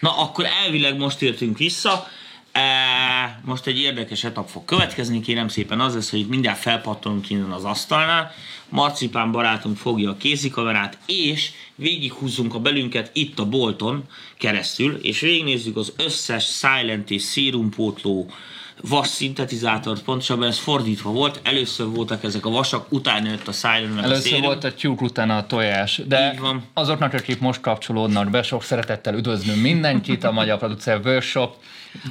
Na, akkor elvileg most értünk vissza. E, most egy érdekes etap fog következni, kérem szépen az lesz, hogy mindjárt felpattanunk innen az asztalnál, Marcipán barátunk fogja a kézikamerát, és végighúzzunk a belünket itt a bolton keresztül, és végignézzük az összes Silent és szérumpótló vas szintetizátort, pontosabban ez fordítva volt, először voltak ezek a vasak, utána jött a Silent meg Először a szérum. volt a tyúk, utána a tojás. De Így van. azoknak, akik most kapcsolódnak be, sok szeretettel üdvözlünk mindenkit, a Magyar Producer Workshop.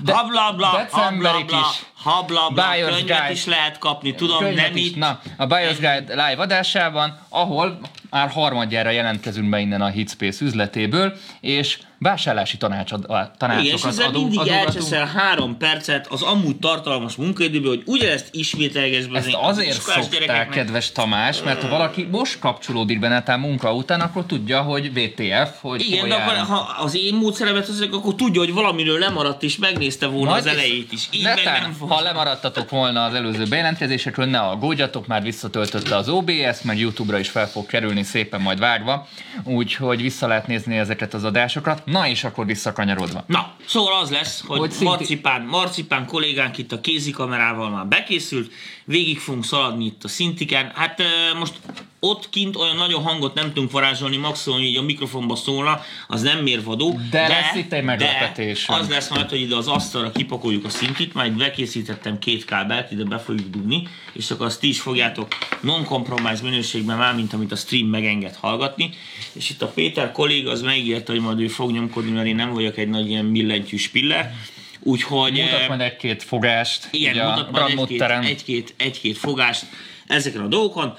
De, habla, bla, decemberig habla, is. habla, bla, Buyer's könyvet Guide. is lehet kapni, tudom, Könyvet nem is. itt. Na, a Buyer's Guide live adásában, ahol már harmadjára jelentkezünk be innen a Hitspace üzletéből, és vásárlási tanácsad, tanácsokat Igen, és ezzel mindig adogatunk. elcseszel három percet az amúgy tartalmas munkaidőből, hogy ugyanezt ismételgesd be Ezt azért szokták, kedves Tamás, mert ha valaki most kapcsolódik be netán munka után, akkor tudja, hogy VTF, hogy Igen, de akkor, ha az én módszeremet veszek, akkor tudja, hogy valamiről lemaradt, és megnézte volna Majd az elejét is. Így netán, nem fog. ha lemaradtatok volna az előző bejelentkezésekről, ne aggódjatok, már visszatöltötte az OBS, meg YouTube-ra is fel fog kerülni szépen majd vágva, úgyhogy vissza lehet nézni ezeket az adásokat. Na és akkor visszakanyarodva. Na, szóval az lesz, hogy, Hogy szinti- Marcipán, Marcipán kollégánk itt a kézikamerával már bekészült, végig fogunk szaladni itt a szintiken. Hát most ott kint olyan nagyon hangot nem tudunk varázsolni, maximum így a mikrofonba szólna, az nem mérvadó. De lesz itt egy meglepetés. De az lesz majd, hogy ide az asztalra kipakoljuk a szintit, majd bekészítettem két kábelt, ide be fogjuk dugni, és akkor azt ti is fogjátok non-compromise minőségben már, mint amit a stream megenged hallgatni. És itt a Péter kolléga az megígérte, hogy majd ő fog nyomkodni, mert én nem vagyok egy nagy ilyen billentyű spiller. Úgyhogy... Mutat eh, majd egy-két fogást, igen, mutat majd egy-két, egy-két, egy-két fogást ezeken a dolgokon.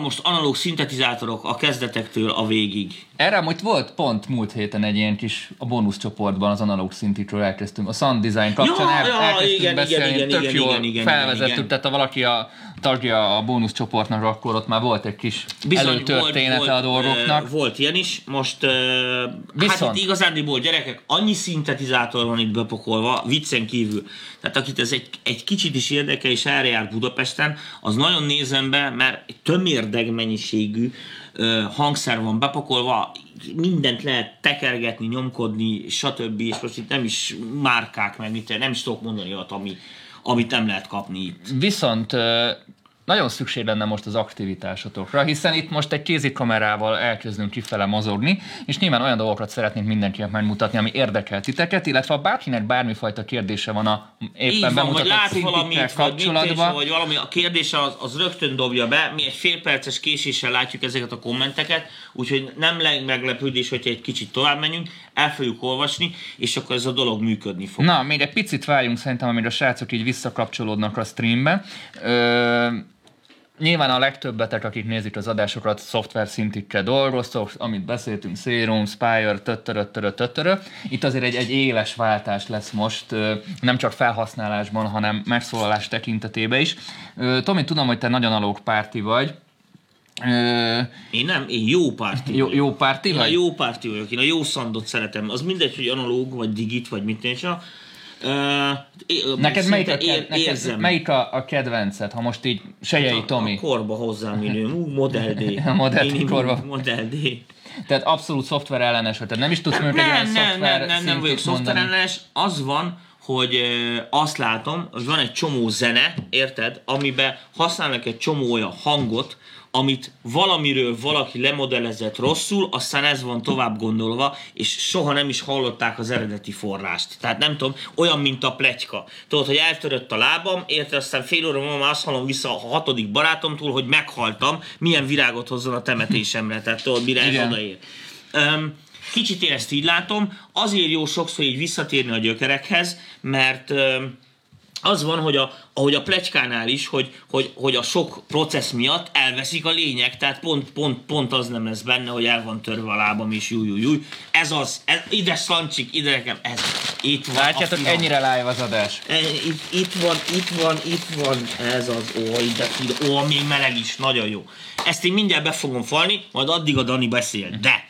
Most analóg szintetizátorok a kezdetektől a végig. Erre amúgy volt pont múlt héten egy ilyen kis a bónuszcsoportban az analóg szintitről elkezdtünk. A sound design kapcsán Ja, el, ja, elkezdtünk igen, beszélni, igen, tök igen, jól igen, igen, felvezettük, igen. tehát ha valaki a tagja a bónuszcsoportnak, akkor ott már volt egy kis előtörténete a dolgoknak. ö, Volt ilyen is, most uh, hát Viszont- itt igazándiból gyerekek, annyi szintetizátor van itt bepakolva, viccen kívül. Tehát akit ez egy, egy kicsit is érdekel, és erre jár Budapesten, az nagyon nézem be, mert egy tömérdeg mennyiségű hangszer van bepakolva, mindent lehet tekergetni, nyomkodni, stb. És most itt nem is márkák, meg mit, nem is tudok mondani olyat, ami, amit nem lehet kapni itt. Viszont nagyon szükség lenne most az aktivitásotokra, hiszen itt most egy kézikamerával elkezdünk kifele mozogni, és nyilván olyan dolgokat szeretnénk mindenkinek megmutatni, ami érdekel titeket, illetve ha bárkinek bármifajta kérdése van a éppen van, vagy lát valamit, vagy, mit, kapcsolatban, vagy valami, a kérdése az, az rögtön dobja be, mi egy fél perces késéssel látjuk ezeket a kommenteket, úgyhogy nem le meglepődés, hogyha egy kicsit tovább menjünk, el fogjuk olvasni, és akkor ez a dolog működni fog. Na, még egy picit várjunk szerintem, amíg a srácok így visszakapcsolódnak a streambe. Ö, nyilván a legtöbbetek, akik nézik az adásokat, szoftver szintikkel dolgoztok, amit beszéltünk, Serum, Spire, töttörö, töttörö, töttörö. Itt azért egy, egy éles váltás lesz most, nem csak felhasználásban, hanem megszólalás tekintetében is. Tomi, tudom, hogy te nagyon analóg párti vagy. Ö, Én nem, én jó párti jó, vagyok. jó párti Én a vagy? jó párti vagyok, én a jó szandot szeretem. Az mindegy, hogy analóg, vagy digit, vagy mit nincs. Uh, Neked melyik, a, ér, neked érzem. melyik a, a kedvenced, ha most így Sejei Tomi? A korba hozzám minőm. Ú, Model D. A Model D korba. Model D. Tehát abszolút szoftver ellenes, tehát nem is tudsz mondjuk egy ilyen nem, szoftver nem, nem, nem vagyok szintit mondani. szoftverellenes. Az van, hogy azt látom, hogy van egy csomó zene, érted, amiben használnak egy csomó olyan hangot, amit valamiről valaki lemodellezett rosszul, aztán ez van tovább gondolva, és soha nem is hallották az eredeti forrást. Tehát nem tudom, olyan, mint a pletyka. Tudod, hogy eltörött a lábam, érted, aztán fél óra múlva azt hallom vissza a hatodik barátomtól, hogy meghaltam, milyen virágot hozzon a temetésemre. Tehát tudod, mire ez Igen. odaér. Um, kicsit én ezt így látom, azért jó sokszor így visszatérni a gyökerekhez, mert um, az van, hogy a, ahogy a plecskánál is, hogy, hogy, hogy a sok processz miatt elveszik a lényeg, tehát pont, pont, pont az nem lesz benne, hogy el van törve a lábam, és júj, júj, júj. Ez az, ez, ide szancsik, ide nekem, ez, itt van Látjátok, ennyire live az adás. E, Itt, itt van, itt van, itt van, ez az, ó, ide, ide, ó, még meleg is, nagyon jó. Ezt én mindjárt be fogom falni, majd addig a Dani beszél, de...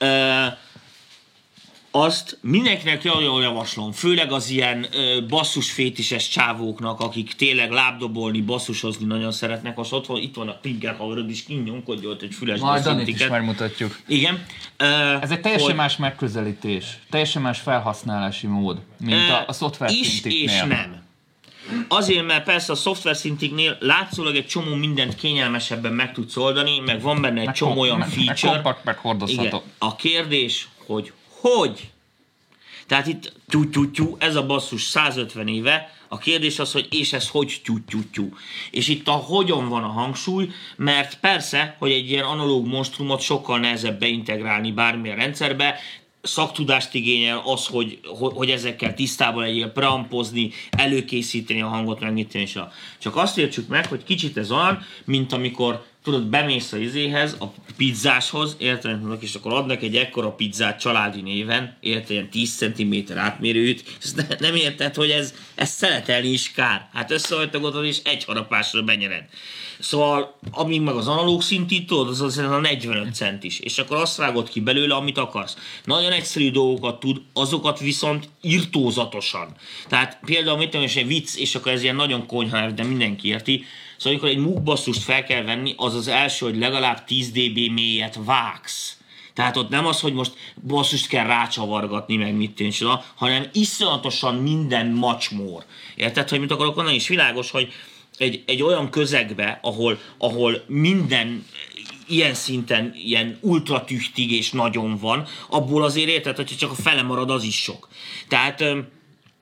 Uh, azt mindenkinek nagyon javaslom, főleg az ilyen ö, basszusfétises csávóknak, akik tényleg lábdobolni, basszusozni nagyon szeretnek, az ott van, itt van a Pinker haverod is, kinyomkodja ott egy füles Majd Danit is megmutatjuk. Igen. Ö, Ez egy teljesen hogy- más megközelítés, teljesen más felhasználási mód, mint a, a szoftver is és nem. Azért, mert persze a szoftver szintiknél látszólag egy csomó mindent kényelmesebben meg tudsz oldani, meg van benne egy Meg csomó olyan meg- meg feature. kompakt, meg hordozható. Igen. A kérdés, hogy hogy? Tehát itt tyú, tyú, tyú, ez a basszus 150 éve, a kérdés az, hogy és ez hogy tyú, tyú, tyú. És itt a hogyan van a hangsúly, mert persze, hogy egy ilyen analóg monstrumot sokkal nehezebb beintegrálni bármilyen rendszerbe, szaktudást igényel az, hogy, hogy, hogy ezekkel tisztában legyél, preampozni, előkészíteni a hangot, meg mit tenni. Csak azt értsük meg, hogy kicsit ez olyan, mint amikor tudod, bemész a izéhez, a pizzáshoz, érted, és akkor adnak egy ekkora pizzát családi néven, érted, ilyen 10 cm átmérőt, és ne, nem érted, hogy ez, ez szeletelni is kár. Hát összehajtogatod, és egy harapásra benyered. Szóval, amíg meg az analóg szintít, tudod, az az a 45 centis, és akkor azt vágod ki belőle, amit akarsz. Nagyon egyszerű dolgokat tud, azokat viszont irtózatosan. Tehát például, mit tudom, és egy vicc, és akkor ez ilyen nagyon konyha, de mindenki érti, Szóval amikor egy MOOC basszust fel kell venni, az az első, hogy legalább 10 dB mélyet vágsz. Tehát ott nem az, hogy most basszust kell rácsavargatni, meg mit tűncs, hanem iszonyatosan minden macsmór. Érted, hogy mit akarok mondani? És világos, hogy egy, egy olyan közegbe, ahol, ahol minden ilyen szinten ilyen ultratüchtig és nagyon van, abból azért érted, hogyha csak a fele marad, az is sok. Tehát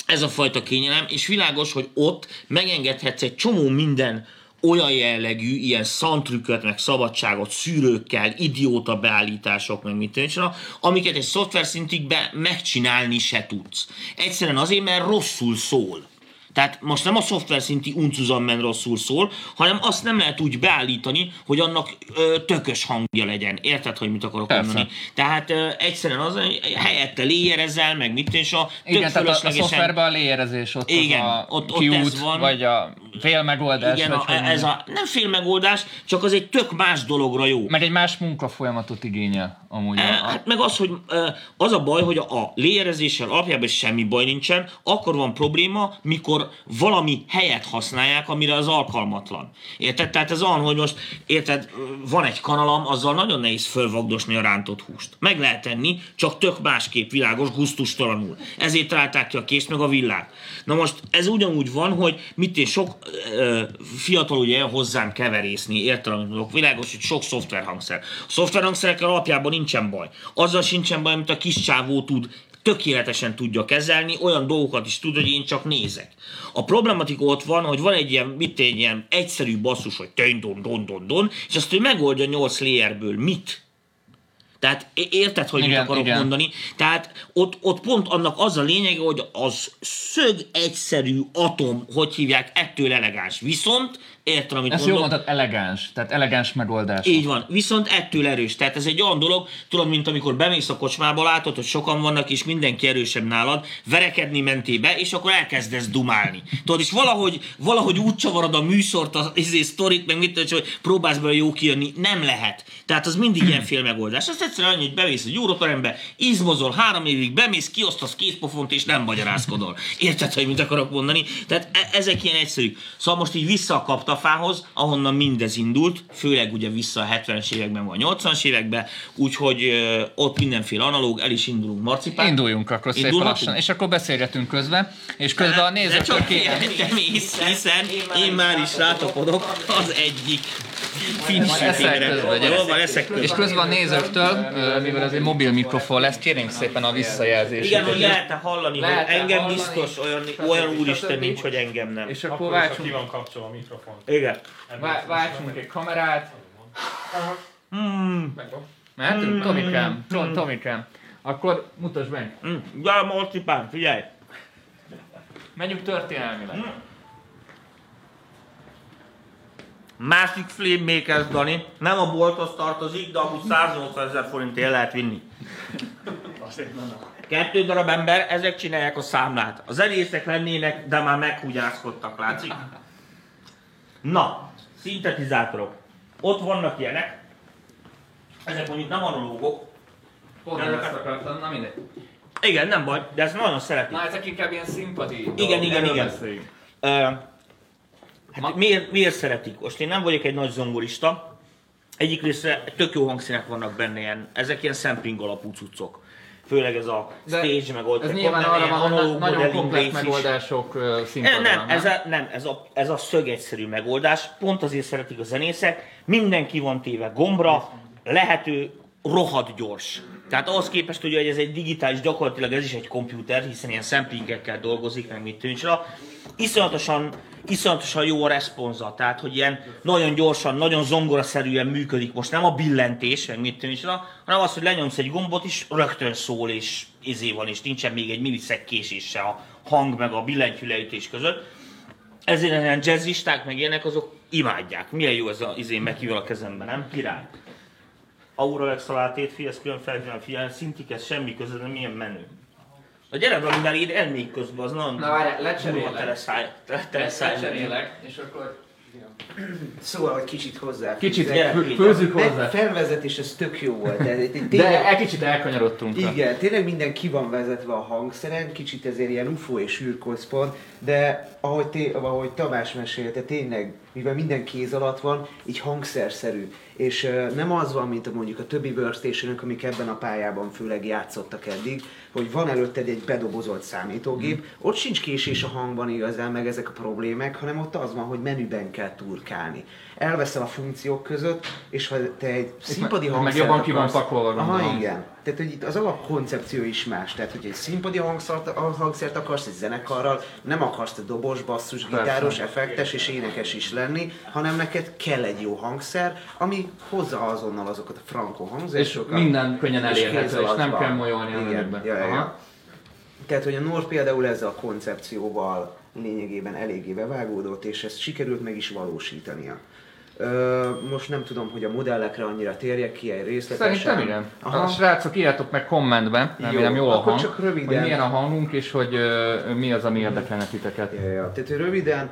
ez a fajta kényelem, és világos, hogy ott megengedhetsz egy csomó minden olyan jellegű, ilyen szantrükköt, meg szabadságot, szűrőkkel, idióta beállítások, meg mit tudom, amiket egy szoftver szintig be megcsinálni se tudsz. Egyszerűen azért, mert rosszul szól. Tehát most nem a szoftver szinti uncuzammen rosszul szól, hanem azt nem lehet úgy beállítani, hogy annak ö, tökös hangja legyen. Érted, hogy mit akarok Persze. mondani? Tehát ö, egyszerűen az, helyette léjerezel, meg mit és a tök Igen, tehát a, a szoftverben a léjerezés ott Igen, az a ott- ott kiút, ez van. vagy a fél megoldás, Igen, vagy a, ez a nem fél megoldás, csak az egy tök más dologra jó. Meg egy más munkafolyamatot igényel amúgy. E, A, a, Hát meg az, hogy az a baj, hogy a léjerezéssel alapjában semmi baj nincsen, akkor van probléma, mikor valami helyet használják, amire az alkalmatlan. Érted? Tehát ez olyan, hogy most, érted, van egy kanalam, azzal nagyon nehéz fölvagdosni a rántott húst. Meg lehet tenni, csak tök másképp világos, gusztustalanul. Ezért találták ki a kést meg a villát. Na most ez ugyanúgy van, hogy mit én sok ö, fiatal ugye hozzám keverészni, érted, amit mondok, világos, hogy sok szoftverhangszer. A szoftverhangszerekkel alapjában nincsen baj. Azzal sincsen baj, amit a kis csávó tud tökéletesen tudja kezelni, olyan dolgokat is tud, hogy én csak nézek. A problematika ott van, hogy van egy ilyen, mit egy ilyen egyszerű basszus, hogy tön, don, don, don, don, és azt ő megoldja 8 layerből. Mit? Tehát érted, hogy mit Igen, akarok igen. mondani? Tehát ott, ott pont annak az a lényege, hogy az szög egyszerű atom, hogy hívják, ettől elegáns. Viszont, érted, amit ezt jól mondtad, elegáns, tehát elegáns megoldás. Így van, viszont ettől erős. Tehát ez egy olyan dolog, tudod, mint amikor bemész a kocsmába, látod, hogy sokan vannak, és mindenki erősebb nálad, verekedni mentél be, és akkor elkezdesz dumálni. Tudod, és valahogy, valahogy úgy csavarod a műsort, az izé, sztorit, meg mit hogy próbálsz belőle jó kijönni. Nem lehet. Tehát az mindig ilyen fél megoldás. Az egyszerűen annyi, hogy bemész egy Euroterembe, izmozol, három évig bemész, kiosztasz kézpofont, és nem magyarázkodol. Érted, hogy mit akarok mondani? Tehát e- ezek ilyen egyszerű. Szóval most így vissza a kaptafához, ahonnan mindez indult, főleg ugye vissza a 70-es években vagy 80-as években, úgyhogy ott mindenféle analóg, el is indulunk marcipán. Induljunk akkor szépen Indulhatunk? lassan, és akkor beszélgetünk közben, és közben a De nézőktől csak kérem, te mész, hiszen én már is rátapodok az egyik fincsütére. közben, gyere. Jól van, eszek és közben. a nézőktől, mivel ez egy mobil mikrofon lesz, kérjünk szépen a visszajelzését. Igen, hogy lehet-e hallani, hogy engem biztos olyan, olyan úristen nincs, hogy engem nem. És akkor Akkor is, ha ki váltsunk, van kapcsolva a mikrofon. Igen. vá- váltsunk egy kamerát. Hmm. Mehetünk? Tomikám, Tom- Tomikám. Akkor mutasd meg. Hmm. Gyere, marcipán, figyelj! Menjünk történelmileg. Másik Flame Makers, Dani. Nem a bolthoz tartozik, de amúgy 180 ezer forintért lehet vinni. Kettő darab ember, ezek csinálják a számlát. Az zenészek lennének, de már meghúgyászkodtak, látszik? Na, szintetizátorok. Ott vannak ilyenek. Ezek mondjuk nem analógok. Pont ezt akartam, na mindegy. Igen, nem baj, de ezt nagyon szeretik. Na, ezek inkább ilyen szimpati Igen, igen, igen. Ö, hát Ma- miért, miért szeretik? Most én nem vagyok egy nagy zongorista. Egyik részre tök jó hangszínek vannak benne, ilyen, ezek ilyen sampling alapú cuccok. Főleg ez a De stage megold. Ez nyilván arra van, hogy nagyon komplex megoldások Nem, színpadon, nem, ez a, nem ez, a, ez a szögegyszerű megoldás, pont azért szeretik a zenészek, mindenki van téve gombra, lehető rohadt gyors. Tehát ahhoz képest, hogy ez egy digitális, gyakorlatilag ez is egy komputer, hiszen ilyen samplingekkel dolgozik, meg mit tűncsra, iszonyatosan, iszonyatosan jó a responza, tehát hogy ilyen nagyon gyorsan, nagyon zongoraszerűen működik most, nem a billentés, meg mit tűncsra, hanem az, hogy lenyomsz egy gombot is, rögtön szól, és izé van, és nincsen még egy milliszek késés a hang meg a billentyű leütés között ezért ilyen jazzisták meg ilyenek, azok imádják. Milyen jó ez a izén meghívja a kezemben, nem? Király. Aura exhalátét, fi, ez külön felhívnám figyelni, szintik ez semmi között, de milyen menő. A gyere valamivel így ennék közben, az nagyon Na várjál, lecserélek. teleszáj. te- teleszáj. Lecserélek, és akkor Szóval, hogy kicsit hozzá. kicsit főzzük hozzá. felvezetés, ez tök jó volt. De, de, De tényleg, egy kicsit elkanyarodtunk. igen, tényleg minden ki van vezetve a hangszeren, kicsit ezért ilyen UFO és űrközpont, de ahogy, té, ahogy Tamás mesélte, tényleg, mivel minden kéz alatt van, így hangszerszerű. És nem az van, mint a mondjuk a többi workstation amik ebben a pályában főleg játszottak eddig, hogy van előtted egy bedobozolt számítógép, Hmm. ott sincs késés a hangban igazán, meg ezek a problémák, hanem ott az van, hogy menüben kell turkálni. Elveszel a funkciók között, és ha te egy színpadi meg hangszert jobban ki van pakolva, Aha, igen. Tehát, hogy itt az alapkoncepció is más. Tehát, hogy egy színpadi hangszert, hangszert akarsz egy zenekarral, nem akarsz te dobos, basszus, gitáros, effektes és énekes is lenni, hanem neked kell egy jó hangszer, ami hozza azonnal azokat a frankó És hangzásokat. minden könnyen és elérhető, és alatt nem kell molyolni a Igen, ja, ja. Tehát, hogy a Nord például ezzel a koncepcióval lényegében eléggé bevágódott, és ezt sikerült meg is valósítania. Ö, most nem tudom, hogy a modellekre annyira térjek ki egy részletesen. Szerintem igen. Aha. A srácok írjátok meg kommentben, Jó, remélem jól a hang, csak röviden. hogy milyen a hangunk, és hogy ö, mi az, ami érdekelne titeket. Ja, ja. Tehát röviden,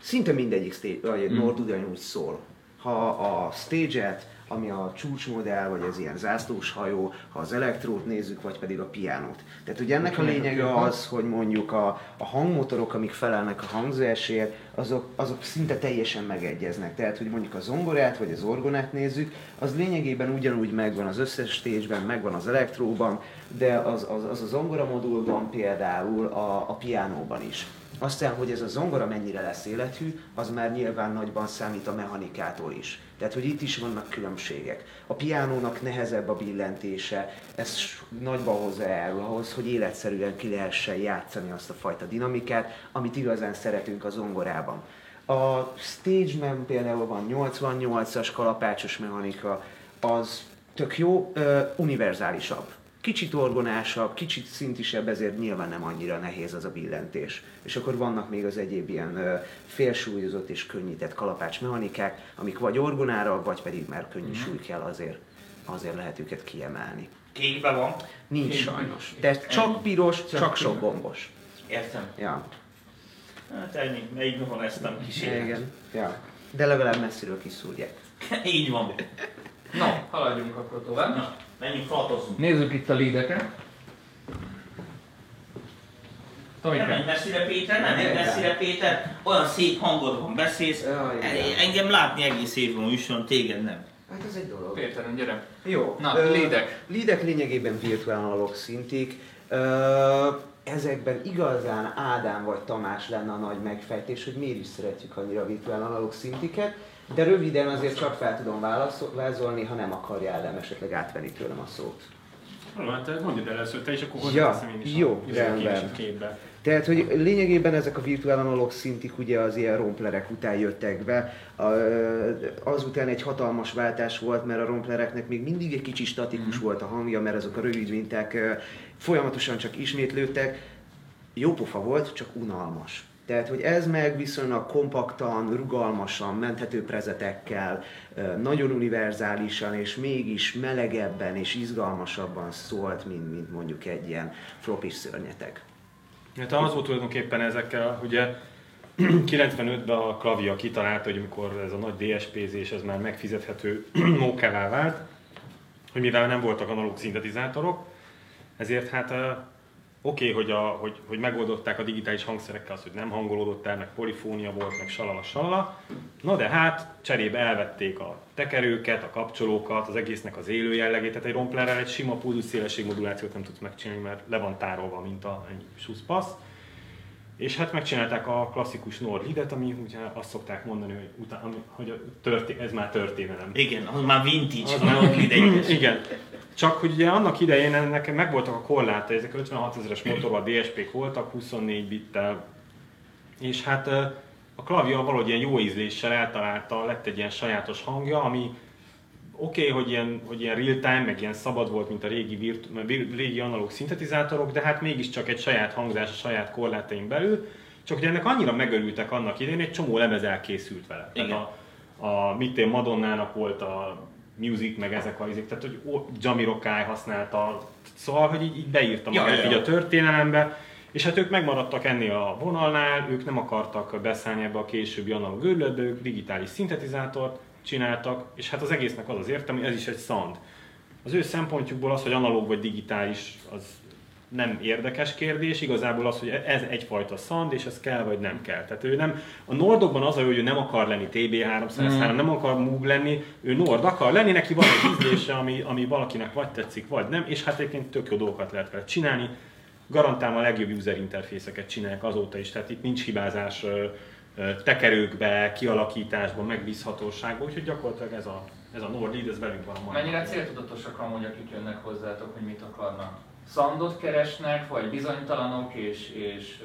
szinte mindegyik stage, vagy Mm. Nord ugyanúgy szól. Ha a stage-et, ami a csúcsmodell, vagy az ilyen zászlós hajó, ha az elektrót nézzük, vagy pedig a piánót. Tehát ugye ennek a lényege az, hogy mondjuk a, a hangmotorok, amik felelnek a hangzásért, azok, azok szinte teljesen megegyeznek. Tehát, hogy mondjuk a zongorát, vagy az orgonát nézzük, az lényegében ugyanúgy megvan az összes stage-ben, megvan az elektróban, de az, az, az a zongora modulban például a, a piánóban is. Aztán, hogy ez a zongora mennyire lesz élethű, az már nyilván nagyban számít a mechanikától is. Tehát, hogy itt is vannak különbségek. A piánónak nehezebb a billentése, ez nagyban hozzájárul ahhoz, hogy életszerűen ki lehessen játszani azt a fajta dinamikát, amit igazán szeretünk a zongorában. A Stageman például van 88-as kalapácsos mechanika, az tök jó, ö, univerzálisabb. Kicsit orgonásabb, kicsit szintisebb, ezért nyilván nem annyira nehéz az a billentés. És akkor vannak még az egyéb ilyen ö, félsúlyozott és könnyített kalapács mechanikák, amik vagy orgonára, vagy pedig már könnyű súly kell azért, azért lehet őket kiemelni. Kékben van. Nincs sajnos. Tehát csak piros, csak sok gombos. Értem. Ja. Hát ennyi, melyik van ezt nem kísérlet. Igen. Ja. De legalább messziről kiszúrják. Így van. No, haladjunk akkor tovább. Na, menjünk, faltozzunk. Nézzük itt a leadeket. Nem menj Tomike, messzire Péter, nem menj messzire Péter, olyan szép hangod van, beszélsz. Jaj, igen. Engem látni egész évben a műsoron, téged nem. Hát ez egy dolog. Péter, gyere. Jó. Na, ö, leadek. Leadek lényegében virtuál analóg szintik. Ö, ezekben igazán Ádám vagy Tamás lenne a nagy megfejtés, hogy miért is szeretjük annyira a virtuál analóg szintiket, de röviden azért csak fel tudom vázolni, ha nem akarja Ádám esetleg átvenni tőlem a szót. Jó, hát mondjad el először te, és akkor Ja, hozzáteszem én is jó, a, rendben. Is a képbe. Tehát, hogy lényegében ezek a virtuál analóg szintik ugye az ilyen romplerek után jöttek be. A- Azután egy hatalmas váltás volt, mert a romplereknek még mindig egy kicsi statikus volt a hangja, mert azok a rövid minták ö, folyamatosan csak ismétlődtek. Jó pofa volt, csak unalmas. Tehát, hogy ez meg viszonylag kompaktan, rugalmasan, menthető prezetekkel, nagyon univerzálisan, és mégis melegebben és izgalmasabban szólt, mint, mint mondjuk egy ilyen flopis szörnyeteg. Hát az volt tulajdonképpen ezekkel, ugye 95-ben a Klavia kitalálta, hogy amikor ez a nagy DSP-zés ez már megfizethető mókává vált, hogy mivel nem voltak analóg szintetizátorok, ezért hát ö, oké, okay, hogy, a, hogy, hogy megoldották a digitális hangszerekkel azt, hogy nem hangolódott el, meg polifónia volt, meg salala salala. Na de hát cserébe elvették a tekerőket, a kapcsolókat, az egésznek az élő jellegét, tehát egy romplerrel egy sima pulzus szélességmodulációt nem tudsz megcsinálni, mert le van tárolva, mint a egy suszpasz. És hát megcsinálták a klasszikus Nord hidet, ami ugye azt szokták mondani, hogy, utána, hogy a történ- ez már történelem. Igen, az már vintage, Az már idejétes. Igen. Csak hogy ugye annak idején nekem megvoltak a korlátai, ezek 56 ezeres motorban DSP-k voltak, 24 bittel, és hát a klavia valahogy ilyen jó ízléssel eltalálta, lett egy ilyen sajátos hangja, ami oké, okay, hogy ilyen, hogy ilyen real-time, meg ilyen szabad volt, mint a régi, virt, régi analóg szintetizátorok, de hát mégiscsak egy saját hangzás a saját korlátaim belül, csak hogy ennek annyira megörültek annak idején, egy csomó lemez elkészült vele. Igen. Tehát a, a mit én Madonnának volt a Music, meg ezek a izék, tehát hogy ó, Jami Rokai használta, szóval, hogy így, így beírta magát ja, így ja. a történelembe, és hát ők megmaradtak ennél a vonalnál, ők nem akartak beszállni ebbe a későbbi analóg őrületbe, ők digitális szintetizátort csináltak, és hát az egésznek az az értelme, ez is egy sound. Az ő szempontjukból az, hogy analóg vagy digitális, az nem érdekes kérdés, igazából az, hogy ez egyfajta sound, és ez kell vagy nem kell. Tehát ő nem, a Nordokban az hogy ő nem akar lenni TB303, mm. nem akar Moog lenni, ő Nord akar lenni, neki van egy ízlése, ami, ami valakinek vagy tetszik, vagy nem, és hát egyébként tök jó dolgokat lehet vele csinálni. Garantálom a legjobb user interfészeket csinálják azóta is, tehát itt nincs hibázás tekerőkbe, kialakításban, megbízhatóságban, úgyhogy gyakorlatilag ez a, ez a Nord lead, ez velünk van a mai Mennyire céltudatosak amúgy, akik jönnek hozzátok, hogy mit akarnak? Szandot keresnek, vagy bizonytalanok, és, és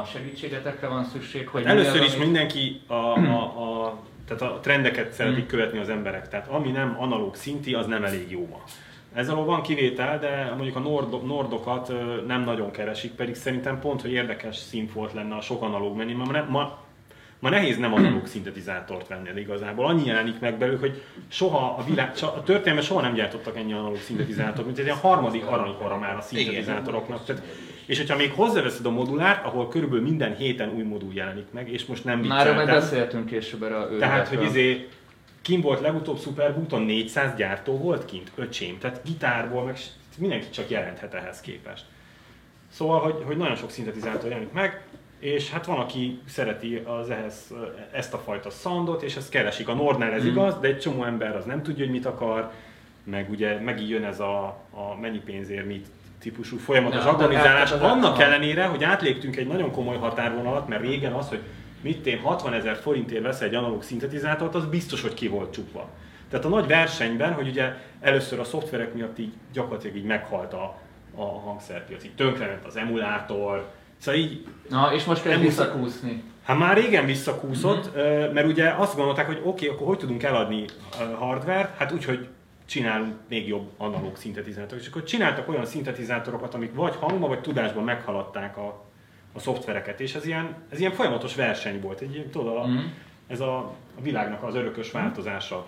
a segítségetekre van szükség, hogy mi Először az, is amit- mindenki a, a, a, tehát a trendeket szeretik követni az emberek. Tehát ami nem analóg szinti, az nem elég jó ma. Ez alól van kivétel, de mondjuk a nord, nordokat nem nagyon keresik, pedig szerintem pont, hogy érdekes szint volt lenne a sok analóg menni, ma, nem, ma, ma nehéz nem analóg szintetizátort venni igazából. Annyi jelenik meg belőlük, hogy soha a világ, a történelme soha nem gyártottak ennyi analóg szintetizátort, mint egy ilyen harmadik aranykora már a szintetizátoroknak. Tehát, és hogyha még hozzáveszed a modulárt, ahol körülbelül minden héten új modul jelenik meg, és most nem Már majd vicceltem. beszéltünk később erre a Tehát, hogy izé, kim volt legutóbb Superbooton 400 gyártó volt kint, öcsém, tehát gitárból, meg mindenki csak jelenthet ehhez képest. Szóval, hogy, hogy nagyon sok szintetizátor jelenik meg, és hát van, aki szereti az ehhez, ezt a fajta soundot, és ezt keresik. A Nordnál ez igaz, de egy csomó ember az nem tudja, hogy mit akar, meg ugye megint jön ez a, a mennyi pénzért mit típusú folyamatos agonizálás. hát az- Annak ellenére, hogy átléptünk egy nagyon komoly határvonalat, mert régen az, hogy mit én 60 ezer forintért vesz egy analóg szintetizátort, az biztos, hogy ki volt csukva. Tehát a nagy versenyben, hogy ugye először a szoftverek miatt így gyakorlatilag így meghalt a, a hangszerpiac, így tönkrement az emulátor, szóval így Na, és most kell visszakúszni. Hát már régen visszakúszott, mm-hmm. mert ugye azt gondolták, hogy oké, okay, akkor hogy tudunk eladni ö, hardware Hát úgy, hogy csinálunk még jobb analóg szintetizátorokat. És akkor csináltak olyan szintetizátorokat, amik vagy hangban, vagy tudásban meghaladták a, a szoftvereket. És ez ilyen, ez ilyen folyamatos verseny volt. Egy, tudod, a, Mhm. ez a, a világnak az örökös változása.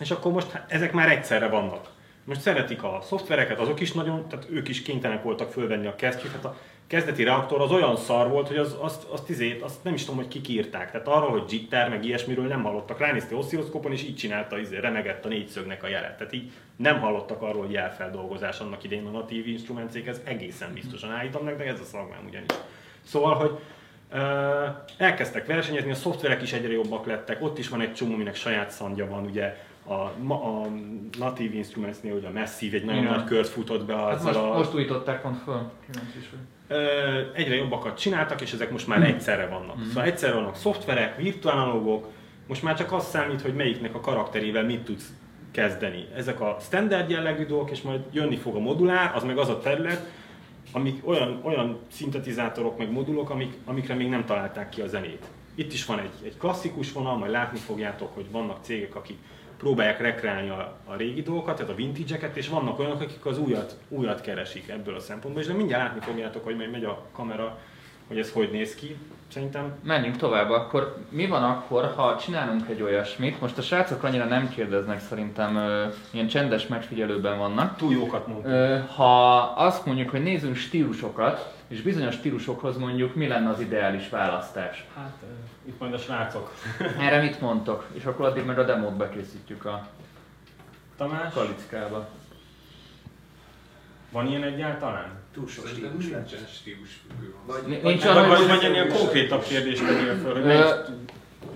És akkor most hát ezek már egyszerre vannak. Most szeretik a szoftvereket, azok is nagyon, tehát ők is kénytelenek voltak fölvenni a kesztyűt. Hát a kezdeti reaktor az olyan szar volt, hogy az, azt, azt, izét, azt nem is tudom, hogy kik írták. Tehát arról, hogy jitter, meg ilyesmiről nem hallottak. Ránéztél oszcilloszkópon, és így csinálta, izé, remegett a négyszögnek a jelet. Tehát így nem hallottak arról, hogy jelfeldolgozás annak idején a natív instrumentcék, ez egészen biztosan állítom de ez a szakmám ugyanis. Szóval, hogy elkezdtek versenyezni, a szoftverek is egyre jobbak lettek, ott is van egy csomó, aminek saját szandja van, ugye a, a Native Instruments-nél ugye a Massive egy nagyon Igen. nagy kört futott be Hát most, a... most újították pont föl. Is egyre jobbakat csináltak, és ezek most már egyszerre vannak. Szóval egyszerre vannak szoftverek, virtuál analógok, most már csak az számít, hogy melyiknek a karakterével mit tudsz kezdeni. Ezek a standard jellegű dolgok, és majd jönni fog a modulár, az meg az a terület, amik olyan, olyan szintetizátorok, meg modulok, amik, amikre még nem találták ki a zenét. Itt is van egy, egy klasszikus vonal, majd látni fogjátok, hogy vannak cégek, akik próbálják rekreálni a, a régi dolgokat, tehát a vintage-eket, és vannak olyanok, akik az újat, újat keresik ebből a szempontból, és de mindjárt látni fogjátok, hogy majd megy a kamera, hogy ez hogy néz ki. Szerintem Menjünk tovább, akkor mi van akkor, ha csinálunk egy olyasmit? Most a srácok annyira nem kérdeznek, szerintem ö, ilyen csendes megfigyelőben vannak. túl jókat mondtunk. Ö, ha azt mondjuk, hogy nézzünk stílusokat, és bizonyos stílusokhoz mondjuk mi lenne az ideális választás? Hát itt majd a srácok. Erre mit mondtok? És akkor addig meg a demót bekészítjük a Tamás? kalickába. Van ilyen egyáltalán? Túl sok Szerintem stílus lett. nincsen stílusfüggő van. Vagy, Nincs Vagy, olyan, vagy, vagy ennél konkrétabb kérdést tegyél föl, hogy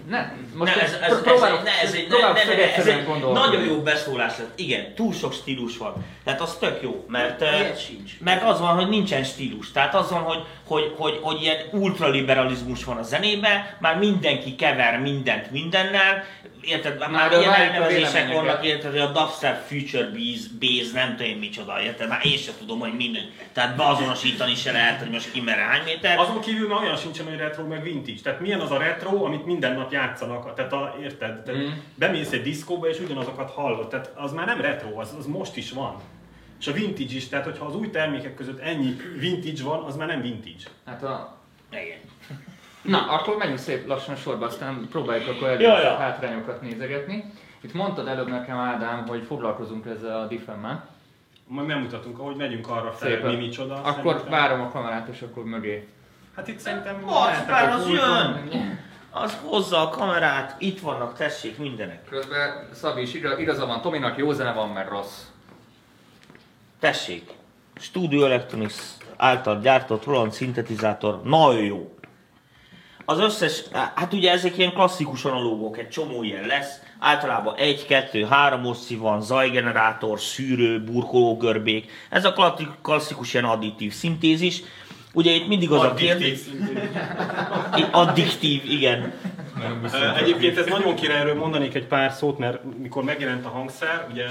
Ne, most Ne, ez, ez, ez, ez, próbálok, ne, ez egy, ne, ne, ne, ez egy nagyon jó beszólás lett. Igen, túl sok stílus van. Tehát az tök jó, mert, mert az van, hogy nincsen stílus. Tehát az van, hogy, hogy, hogy, hogy ilyen ultraliberalizmus van a zenében, már mindenki kever mindent mindennel, érted? Már, Már ilyen elnevezések vannak, érted, hogy a dubstep future base, base nem tudom én micsoda, érted? Már én sem tudom, hogy minden. Tehát beazonosítani se lehet, hogy most ki merre hány méter. Azon kívül már olyan sincsen, hogy retro meg vintage. Tehát milyen az a retro, amit minden nap játszanak, tehát a, érted? Tehát Mm. bemész egy diszkóba és ugyanazokat hallod. Tehát az már nem retro, az, az most is van. És a vintage is, tehát hogyha az új termékek között ennyi vintage van, az már nem vintage. Hát a... Igen. Na, akkor menjünk szép lassan sorba, aztán próbáljuk akkor Ja, először ja. hátrányokat nézegetni. Itt mondtad előbb nekem, Ádám, hogy foglalkozunk ezzel a diffemmel. Majd megmutatunk, ahogy megyünk arra fel, Szépen. mi micsoda. Akkor szerintem. várom a kamerát, és akkor mögé. Hát itt szerintem a az jön! Az hozza a kamerát, itt vannak, tessék mindenek. Közben Szabi is igaz, igaza van, Tominak jó zene van, mert rossz. Tessék, Studio Electronics által gyártott Roland szintetizátor, nagyon jó. Az összes, hát ugye ezek ilyen klasszikus analógok, egy csomó ilyen lesz. Általában egy, kettő, három oszci van, zajgenerátor, szűrő, burkológörbék. Ez a klasszikus ilyen additív szintézis. Ugye itt mindig az a kérdés... Addiktív, igen. Egyébként ez nagyon király, erről mondanék egy pár szót, mert mikor megjelent a hangszer, ugye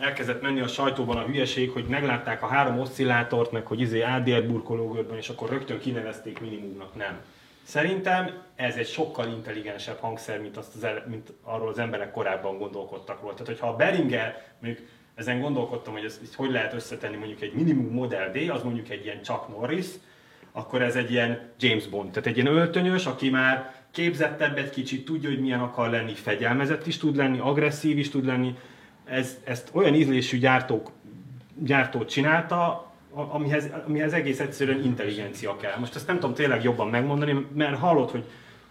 elkezdett menni a sajtóban a hülyeség, hogy meglátták a három oszcillátort, meg hogy izé ADR burkológörben, és akkor rögtön kinevezték minimumnak. Nem. Szerintem ez egy sokkal intelligensebb hangszer, mint, azt az, ele- mint arról az emberek korábban gondolkodtak róla. Tehát, hogyha a Behringer, mondjuk ezen gondolkodtam, hogy ezt, ezt hogy lehet összetenni mondjuk egy minimum Model D, az mondjuk egy ilyen Chuck Norris, akkor ez egy ilyen James Bond, tehát egy ilyen öltönyös, aki már képzettebb egy kicsit, tudja, hogy milyen akar lenni, fegyelmezett is tud lenni, agresszív is tud lenni. Ez, ezt olyan ízlésű gyártók, gyártót csinálta, amihez, amihez egész egyszerűen intelligencia kell. Most ezt nem tudom tényleg jobban megmondani, mert hallod, hogy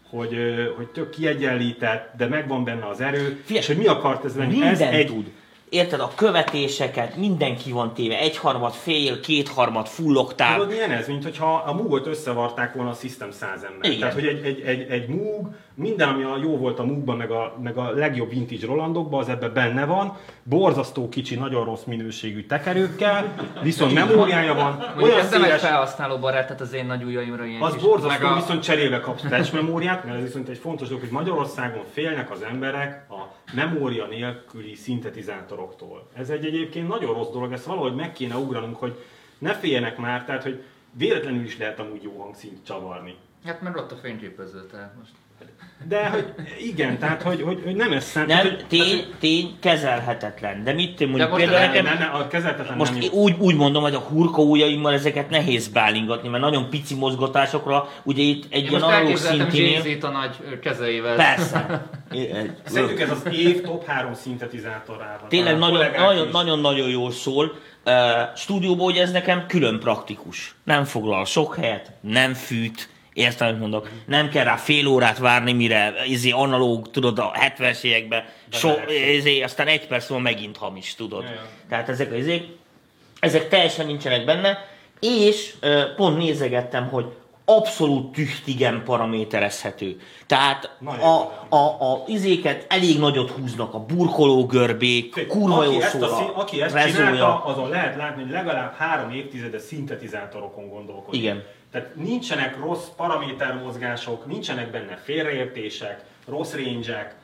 hogy, hogy tök kiegyenlített, de megvan benne az erő, Figyelj, és hogy mi akar ez lenni. Minden ez egy, tud. Érted, a követéseket mindenki van téve, egyharmad fél, kétharmad full oktáv. Tudod milyen ez? Mint hogyha a Moogot összevarták volna a System 100 ember. Igen. Tehát, hogy egy, egy, egy, egy Moog, minden, ami a jó volt a Moogban, meg a, meg a legjobb vintage Rolandokban, az ebben benne van. Borzasztó kicsi, nagyon rossz minőségű tekerőkkel, viszont memóriája van, olyan ez nem egy széles, felhasználó barát, tehát az én nagy ujjaimra ilyen az kis- borzasztó, meg a- viszont cserébe kapsz memóriát, mert ez viszont egy fontos dolog, hogy Magyarországon félnek az emberek a memória nélküli szintetizátoroktól. Ez egy egyébként nagyon rossz dolog, ezt valahogy meg kéne ugranunk, hogy ne féljenek már, tehát hogy véletlenül is lehet amúgy jó hangszint csavarni. Hát mert ott a fényképező, tehát most. De hogy igen, tehát hogy, hogy, hogy nem ez szent. Nem, hogy, tény, tény kezelhetetlen. De mit mondjuk most például nem- nekem, nem, nem, a kezelhetetlen most nem én úgy, úgy mondom, hogy a hurka ujjaimmal ezeket nehéz bálingatni, mert nagyon pici mozgatásokra, ugye itt egy Én ilyen most analóg szintinél, Jay-Z-t a nagy kezeivel. persze. Szerintük ez az év top 3 szintetizátorában. Tényleg Talán nagyon, kollégák nagyon, is. nagyon, nagyon jól szól. Uh, stúdióban ugye ez nekem külön praktikus. Nem foglal sok helyet, nem fűt, értem, amit mondok. Nem kell rá fél órát várni, mire izé analóg, tudod, a 70-es években, so, izé, aztán egy perc múlva megint hamis, tudod. Ja, ja. Tehát ezek az izék, ezek teljesen nincsenek benne, és pont nézegettem, hogy abszolút tüchtigen paraméterezhető. Tehát Nagyon a, a, a izéket elég nagyot húznak, a burkoló görbék, kurva jó ezt, a, aki ezt rezója. csinálta, azon lehet látni, hogy legalább három évtizedes szintetizátorokon gondolkodik. Igen. Tehát nincsenek rossz paramétermozgások, nincsenek benne félreértések, rossz range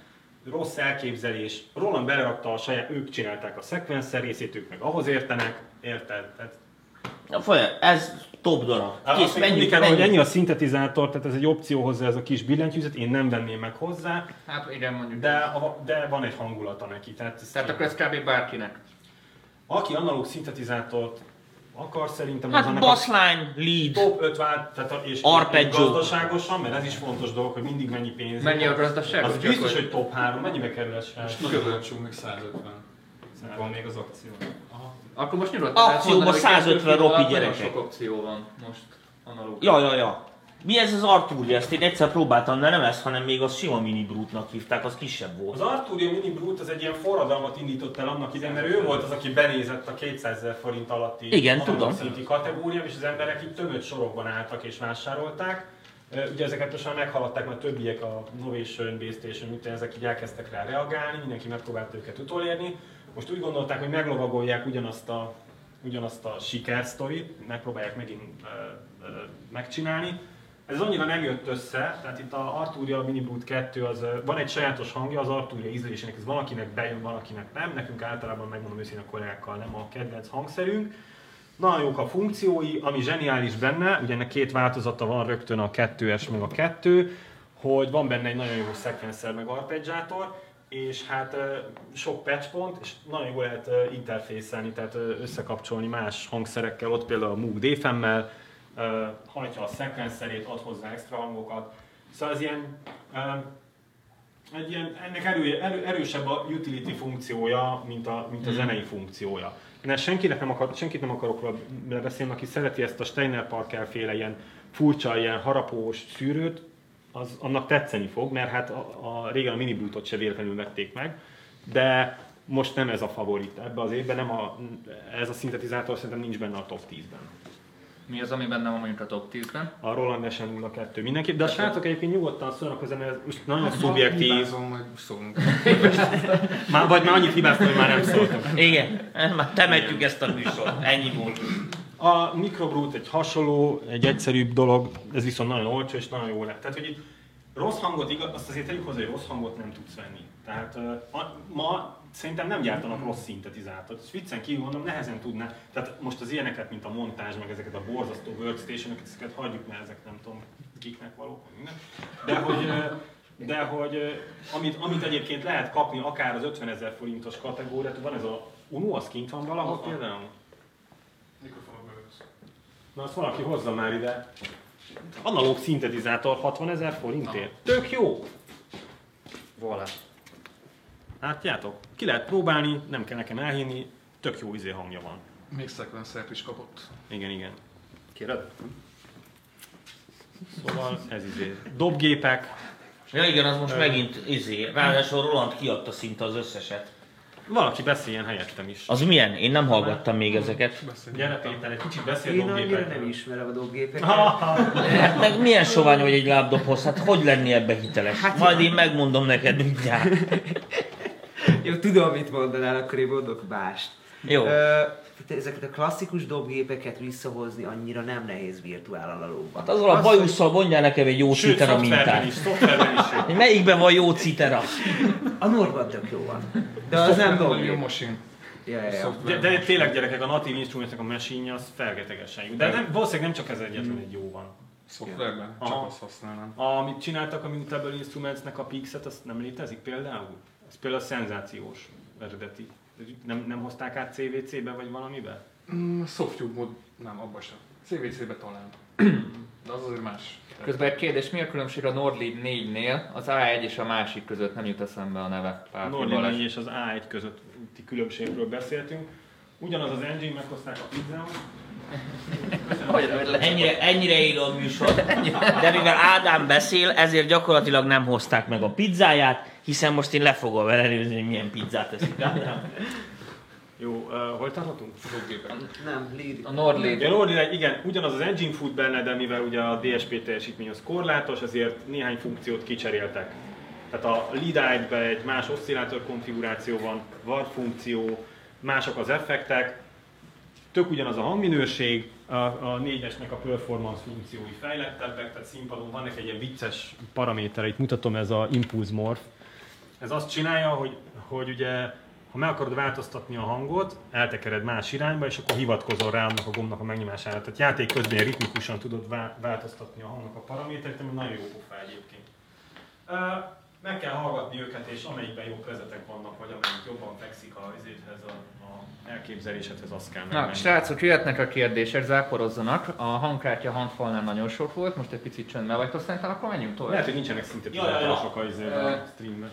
rossz elképzelés. Roland belerakta a saját, ők csinálták a szekvenszer részét, ők meg ahhoz értenek, érted? Tehát, Na, folyam, ez top darab. Kész, azt még tudni menjünk, kell, hogy ennyi a szintetizátor, tehát ez egy opció hozzá, ez a kis billentyűzet, én nem venném meg hozzá, Hát igen, mondjuk. de, a, de van egy hangulata neki. Tehát, ez Tehát akkor ez kb. bárkinek. Aki analóg szintetizátort akar, szerintem az Hát annak a bassline, lead. top 5 vált, tehát a, és Arpeggio. gazdaságosan, mert ez is fontos dolog, hogy mindig mennyi pénz. Mennyi a gazdaság? Az biztos, hogy- hogy top 3. Mennyibe kerül ez srác? Nagyon olcsó, meg 150. Van még az akció. Aha. Akkor most nyugodtan Akcióban mondani, hogy 150 kettő kiló ropi nagyon gyerekek. sok opció van most analóg. Ja, ja, ja. Mi ez az Arturia? Ezt én egyszer próbáltam, de nem ez, hanem még az sima mini brutnak hívták, az kisebb volt. Az Arturia Mini Brute az egy ilyen forradalmat indított el annak idején, mert ő volt az, aki benézett a 200 ezer forint alatti Igen, tudom. szinti kategória, és az emberek itt tömött sorokban álltak és vásárolták. Ugye ezeket most már meghaladták, mert többiek a Novation, Station, mint ezek így elkezdtek rá reagálni, mindenki megpróbálta őket utolérni. Most úgy gondolták, hogy meglovagolják ugyanazt a, ugyanazt a sikersztorit, megpróbálják megint ö, ö, megcsinálni. Ez annyira nem jött össze, tehát itt a Arturia Mini Brute 2 az, van egy sajátos hangja, az Arturia ízlésének, ez valakinek bejön, valakinek nem, nekünk általában megmondom őszintén a kollégákkal nem a kedvenc hangszerünk. Nagyon jók a funkciói, ami zseniális benne, ugye ennek két változata van rögtön a 2S meg a 2, hogy van benne egy nagyon jó szekvenszer meg arpeggiátor, és hát sok patchpont, és nagyon jól lehet interfészelni, tehát összekapcsolni más hangszerekkel, ott például a Moog DFM-mel, hajtja a szekvenszerét, ad hozzá extra hangokat. Szóval ez ilyen, egy ilyen, ennek erő, erő, erősebb a utility funkciója, mint a, mint a zenei funkciója. Én ezt senkinek nem akar, senkit nem akarok beszélni, aki szereti ezt a Steiner Parker féle ilyen furcsa, ilyen harapós szűrőt, az annak tetszeni fog, mert hát a, a régen a mini Bluetooth se véletlenül vették meg, de most nem ez a favorit ebbe az évben, nem a, ez a szintetizátor szerintem nincs benne a top 10-ben. Mi az, ami benne van mondjuk a top 10-ben? A Roland SN02 mindenképp, de a srácok egyébként nyugodtan szólnak hozzá, mert ez most nagyon Hát, szubjektív, hibázom, majd szólunk. már, vagy már annyit hibáztam, hogy már nem szóltam. Igen, már temetjük ezt a műsort. Ennyi volt. A Microbrute egy hasonló, egy egyszerűbb dolog, ez viszont nagyon olcsó és nagyon jó lett. Tehát, hogy itt rossz hangot, igaz, azt azért tegyük hozzá, hogy rossz hangot nem tudsz venni. Tehát uh, ma, ma szerintem nem gyártanak rossz szintetizátort. Ezt viccen kívül mondom, nehezen tudná. Tehát most az ilyeneket, mint a montázs, meg ezeket a borzasztó workstation-öket, ezeket hagyjuk, mert ezek nem tudom, kiknek valók, minden. De hogy, de hogy amit, amit egyébként lehet kapni akár az 50 ezer forintos kategóriát, van ez a Uno, az kint van valahol például? Mikrofonokba jössz. Na azt valaki hozza már ide. Analóg szintetizátor 60 ezer forintért. Tök jó! Voilà. Látjátok? Ki lehet próbálni, nem kell nekem elhinni, tök jó izé hangja van. Még szekvenszert is kapott. Igen, igen. Kéred? Szóval ez izé. Dobgépek. Ja igen, az most megint izé. Ráadásul Roland kiadta szinte az összeset. Valaki beszéljen helyettem is. Az milyen? Én nem hallgattam még ezeket. Gyere Péter, egy kicsit beszél Én annyira nem ismerem a dobgépeket. Hát meg milyen sovány vagy egy lábdobhoz? Hát hogy lenni ebbe hiteles? Hát Majd én megmondom neked mindjárt. Jó, tudom, mit mondanál, akkor én mondok mást. Jó. Ö, ezeket a klasszikus dobgépeket visszahozni annyira nem nehéz virtuál analógban. Hát azzal a bajusszal mondjál nekem egy jó Sőt, citera is, mintát. is jó. Hogy Melyikben van jó citera? A Nordban tök jó van. De az nem Jó dobgép. mosin. Ja, ja, ja. De, de tényleg gyerekek, a Native Instrumentsnek a machine az felgetegesen jó. De nem, valószínűleg nem csak ez egyetlen egy jó van. Szoftverben? Csak azt használnám. Amit csináltak a Mutable Instrumentsnek a Pixet, az nem létezik például? Ez például szenzációs eredeti. Nem, nem hozták át CVC-be vagy valamibe? Mm, Softube mod, nem, abba sem. CVC-be talán. De az azért más. Közben egy kérdés, mi a különbség a Nordlead 4-nél, az A1 és a másik között nem jut eszembe a neve. A Pár Balázs. 4 és az A1 közötti különbségről beszéltünk. Ugyanaz az engine, meghozták a pizzát. Ennyire, ennyire élő a műsor. De mivel Ádám beszél, ezért gyakorlatilag nem hozták meg a pizzáját, hiszen most én le fogom ellenőrizni, hogy milyen pizzát eszik Ádám. Jó, uh, hol tartottunk? Dobgépek. Nem, líri. A Nordlead. Ja, Nordi 1, igen, ugyanaz az engine fut benne, de mivel ugye a DSP teljesítmény az korlátos, ezért néhány funkciót kicseréltek. Tehát a lead be egy más oszcillátor konfiguráció van, VAR funkció, mások az effektek, tök ugyanaz a hangminőség, a, a 4-esnek a performance funkciói fejlettebbek, tehát színpadon van neki egy ilyen vicces paraméter, itt mutatom, ez a impulse morph. Ez azt csinálja, hogy, hogy ugye ha meg akarod változtatni a hangot, eltekered más irányba, és akkor hivatkozol rá annak a gombnak a megnyomására. Tehát játék közben ritmikusan tudod vá- változtatni a hangnak a paraméterét, ami nagyon jó pofa egyébként. Meg kell hallgatni őket, és amelyikben jó prezetek vannak, vagy amelyik jobban fekszik a izéthez, a, a elképzelésedhez, azt kell Na, megvenni. srácok, jöhetnek a kérdések, záporozzanak. A hangkártya hangfalnál nagyon sok volt, most egy picit csöndben vagytok, szerintem akkor menjünk tovább. Lehet, hogy nincsenek szintetizátorosok a, izében, a streamben.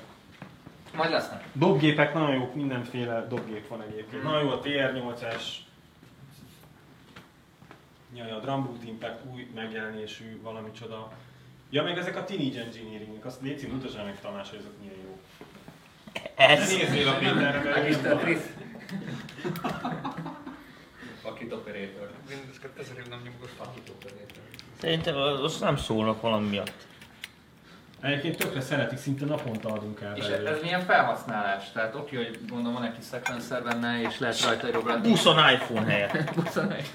Majd lesznek. Dobgépek nagyon jók, mindenféle dobgép van egyébként. Nagyon jó a TR8-es, Jaj, a Drum Boot Impact új megjelenésű valami csoda. Ja, meg ezek a Teenage Engineering, azt Léci mutasd meg Tamás, hogy azok milyen jó. Ez, Nézzél a Péterre, mert Mr. Triss. Pakit operator. Windows 2000 év nem nyomogos Pakit operator. szerintem az nem szólnak valami miatt. Egyébként tökre szeretik, szinte naponta adunk el És belőle. ez milyen felhasználás? Tehát oké, hogy mondom, van egy kis szekvenszer benne, és lehet rajta írogratni. 20 iPhone helyett. 21.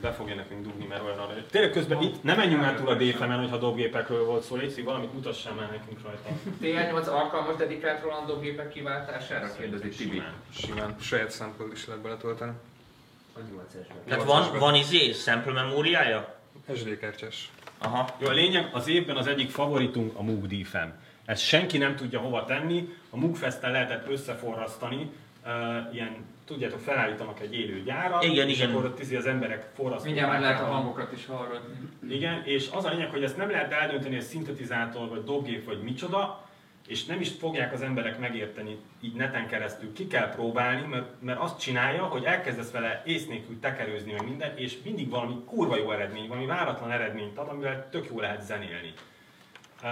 Be fogja nekünk dugni, mert olyan arra. Tényleg közben itt nem menjünk már túl a DFM-en, hogyha dobgépekről volt szó, Léci, valamit mutassál már nekünk rajta. TL8 alkalmas dedikált Rolandó gépek kiváltására? Kérdezi Tibi. Simán. Simán, saját számpol is lehet beletölteni. Tehát van, van izé, sample memóriája? SD kártyás. Aha. Jó, a lényeg, az évben az egyik favoritunk a Moog DFM. Ezt senki nem tudja hova tenni, a Moog Fest-tel lehetett összeforrasztani, uh, ilyen, tudjátok, felállítanak egy élő gyárat, Igen, és igen. akkor ott az emberek forrasztják. Mindjárt meg lehet a hangokat is hallgatni. Igen, és az a lényeg, hogy ezt nem lehet eldönteni, hogy szintetizátor, vagy dobgép, vagy micsoda, és nem is fogják az emberek megérteni így neten keresztül. Ki kell próbálni, mert, mert azt csinálja, hogy elkezdesz vele ész nélkül tekerőzni meg minden, és mindig valami kurva jó eredmény, valami váratlan eredményt ad, amivel tök jó lehet zenélni. Uh,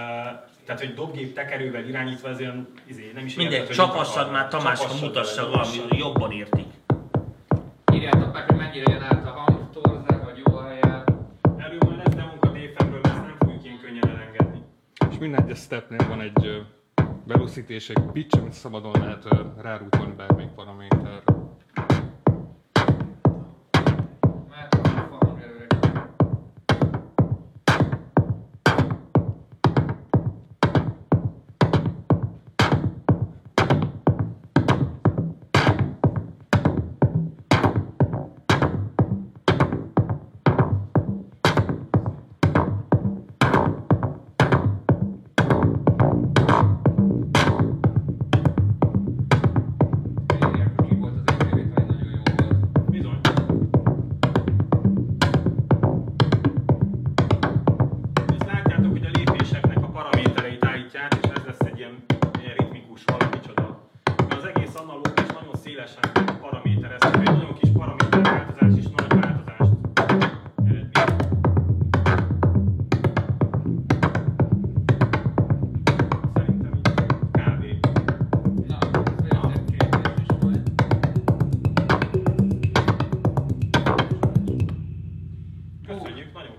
tehát, hogy dobgép tekerővel irányítva, ez olyan, izé, nem is Mindegy, érted, csapassad már Tamás, ha Csapassad mutassa vele, valami, jobban értik. Írjátok meg, hogy mennyire jön át a hang, torze, vagy jó helyen. Erről majd lesz demónk a DFM-ről, mert ezt nem fogjuk ilyen könnyen elengedni. És minden egyes stepnél van egy velocity és egy pitch, amit szabadon lehet ö, rárútolni bármelyik paraméterre.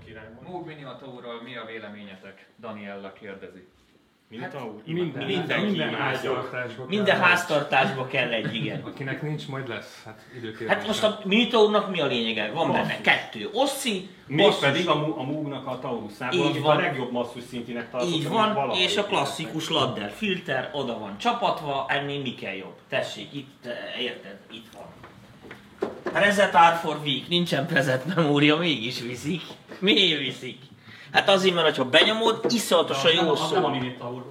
Király volt. Moog Miniatóról mi a véleményetek? Daniella kérdezi. Minotaur? Minden, Minden minden háztartásba. Minden kell. háztartásba kell egy, igen. Akinek nincs, majd lesz. Hát. Hát most a Minotaurnak mi a lényege? Van benne kettő Oszi, Mégpedig a, Mu- a Moog-nak a Taurusából, Így van. a legjobb masszus szintinek tartott. Így van, valaha és a klasszikus ladder filter oda van csapatva, ennél mi kell jobb? Tessék, itt, eh, érted, itt van. Preset art for week, nincsen preset memória, mégis viszik. Miért viszik? Hát azért, mert ha benyomod, iszonyatosan jó Az nem a szól. Minotaur.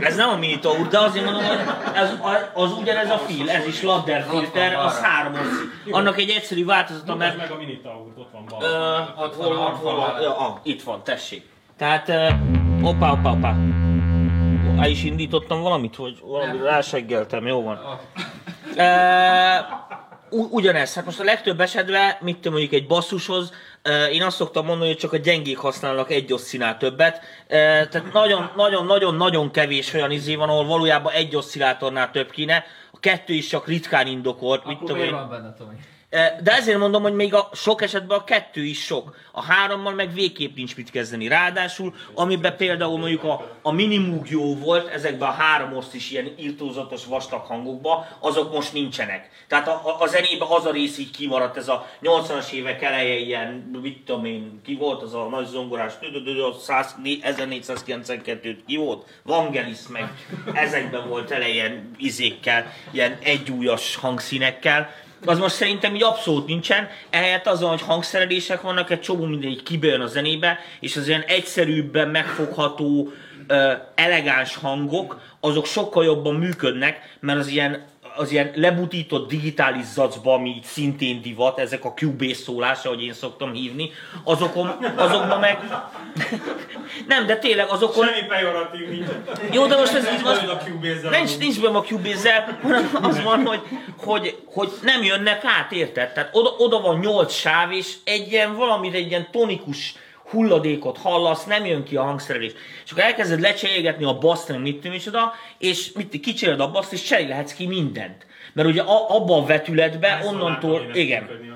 Ez nem a Minotaur, de azért mondom, hogy ez, az ugyanez a fil, ez is ladder filter, az három oszi. Annak egy egyszerű változata, mert meg a Minotaur, ott van bal. ott van, ah, itt van, tessék. Tehát, opa, opa, opa. El is indítottam valamit, hogy valamit ráseggeltem, jó van. Ugyanez, hát most a legtöbb esetben, mit tudom mondjuk egy basszushoz, én azt szoktam mondani, hogy csak a gyengék használnak egy oszcinál többet. Tehát nagyon, nagyon, nagyon, nagyon kevés olyan izé van, ahol valójában egy oszcillátornál több kéne. A kettő is csak ritkán indokolt, mit Akkor tudom miért én. van benne, Tomi? De ezért mondom, hogy még a sok esetben a kettő is sok. A hárommal meg végképp nincs mit kezdeni. Ráadásul, amiben például mondjuk a, a minimug jó volt, ezekben a három oszt is ilyen irtózatos vastag hangokban, azok most nincsenek. Tehát a, a, a zenében az a rész így kimaradt, ez a 80-as évek eleje ilyen, mit tudom én, ki volt az a nagy zongorás, a 100 1492 ki volt? Vangelis meg ezekben volt ele ilyen izékkel, ilyen egyújas hangszínekkel, az most szerintem így abszolút nincsen, ehelyett azon, hogy hangszerelések vannak, egy csomó minden így kibejön a zenébe, és az ilyen egyszerűbben megfogható, elegáns hangok, azok sokkal jobban működnek, mert az ilyen az ilyen lebutított digitális zacba, ami így szintén divat, ezek a Cubase szólása, ahogy én szoktam hívni, azokon, azokban meg... Nem, de tényleg azokon... Semmi pejoratív nincs. Jó, de most ez így most... Cubase-zel Nincs, nincs benne a Cubase-zel, hanem az van, hogy, hogy, hogy nem jönnek át, érted? Tehát oda, oda van nyolc sáv, és egy ilyen valamit, egy ilyen tonikus hulladékot hallasz, nem jön ki a hangszerelés. És akkor elkezded lecserélgetni a baszt, meg mit tudom oda, és mit, kicseréled a baszt, és cserélhetsz ki mindent. Mert ugye a, abban a vetületben, onnantól, igen, működni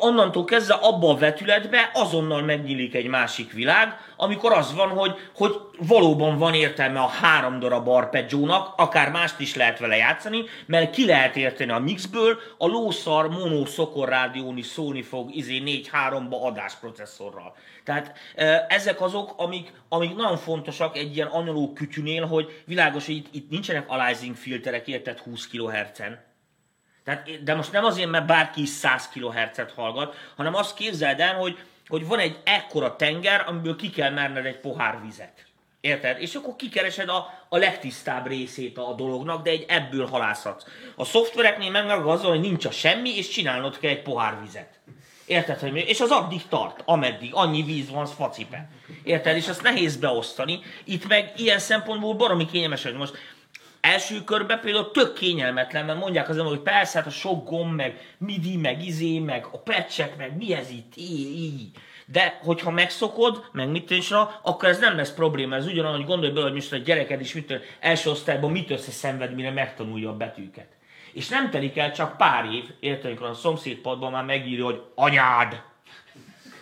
onnantól kezdve abba a vetületbe azonnal megnyílik egy másik világ, amikor az van, hogy, hogy valóban van értelme a három darab arpeggiónak, akár mást is lehet vele játszani, mert ki lehet érteni a mixből, a lószar mono szokor rádión is szólni fog izé 4-3-ba adásprocesszorral. Tehát ezek azok, amik, amik nagyon fontosak egy ilyen analóg kütyünél, hogy világos, hogy itt, itt nincsenek aliasing filterek, érted 20 kHz-en, tehát, de most nem azért, mert bárki is 100 kHz-et hallgat, hanem azt képzeld el, hogy, hogy van egy ekkora tenger, amiből ki kell merned egy pohár vizet. Érted? És akkor kikeresed a, a legtisztább részét a dolognak, de egy ebből halászhatsz. A szoftvereknél meg meg az, van, hogy nincs a semmi, és csinálnod kell egy pohár vizet. Érted, hogy mi? És az addig tart, ameddig annyi víz van, az facipe. Érted? És azt nehéz beosztani. Itt meg ilyen szempontból baromi kényelmes, hogy most első körben például tök kényelmetlen, mert mondják az emberek, hogy persze, hát a sok gomb, meg midi, meg izé, meg a pecsek, meg mi ez itt, így, így. De hogyha megszokod, meg mit is, akkor ez nem lesz probléma. Ez ugyanolyan, hogy gondolj bele, hogy most a gyereked is mit, első osztályban mit összeszenved, mire megtanulja a betűket. És nem telik el csak pár év, érted, amikor a szomszédpadban már megírja, hogy anyád.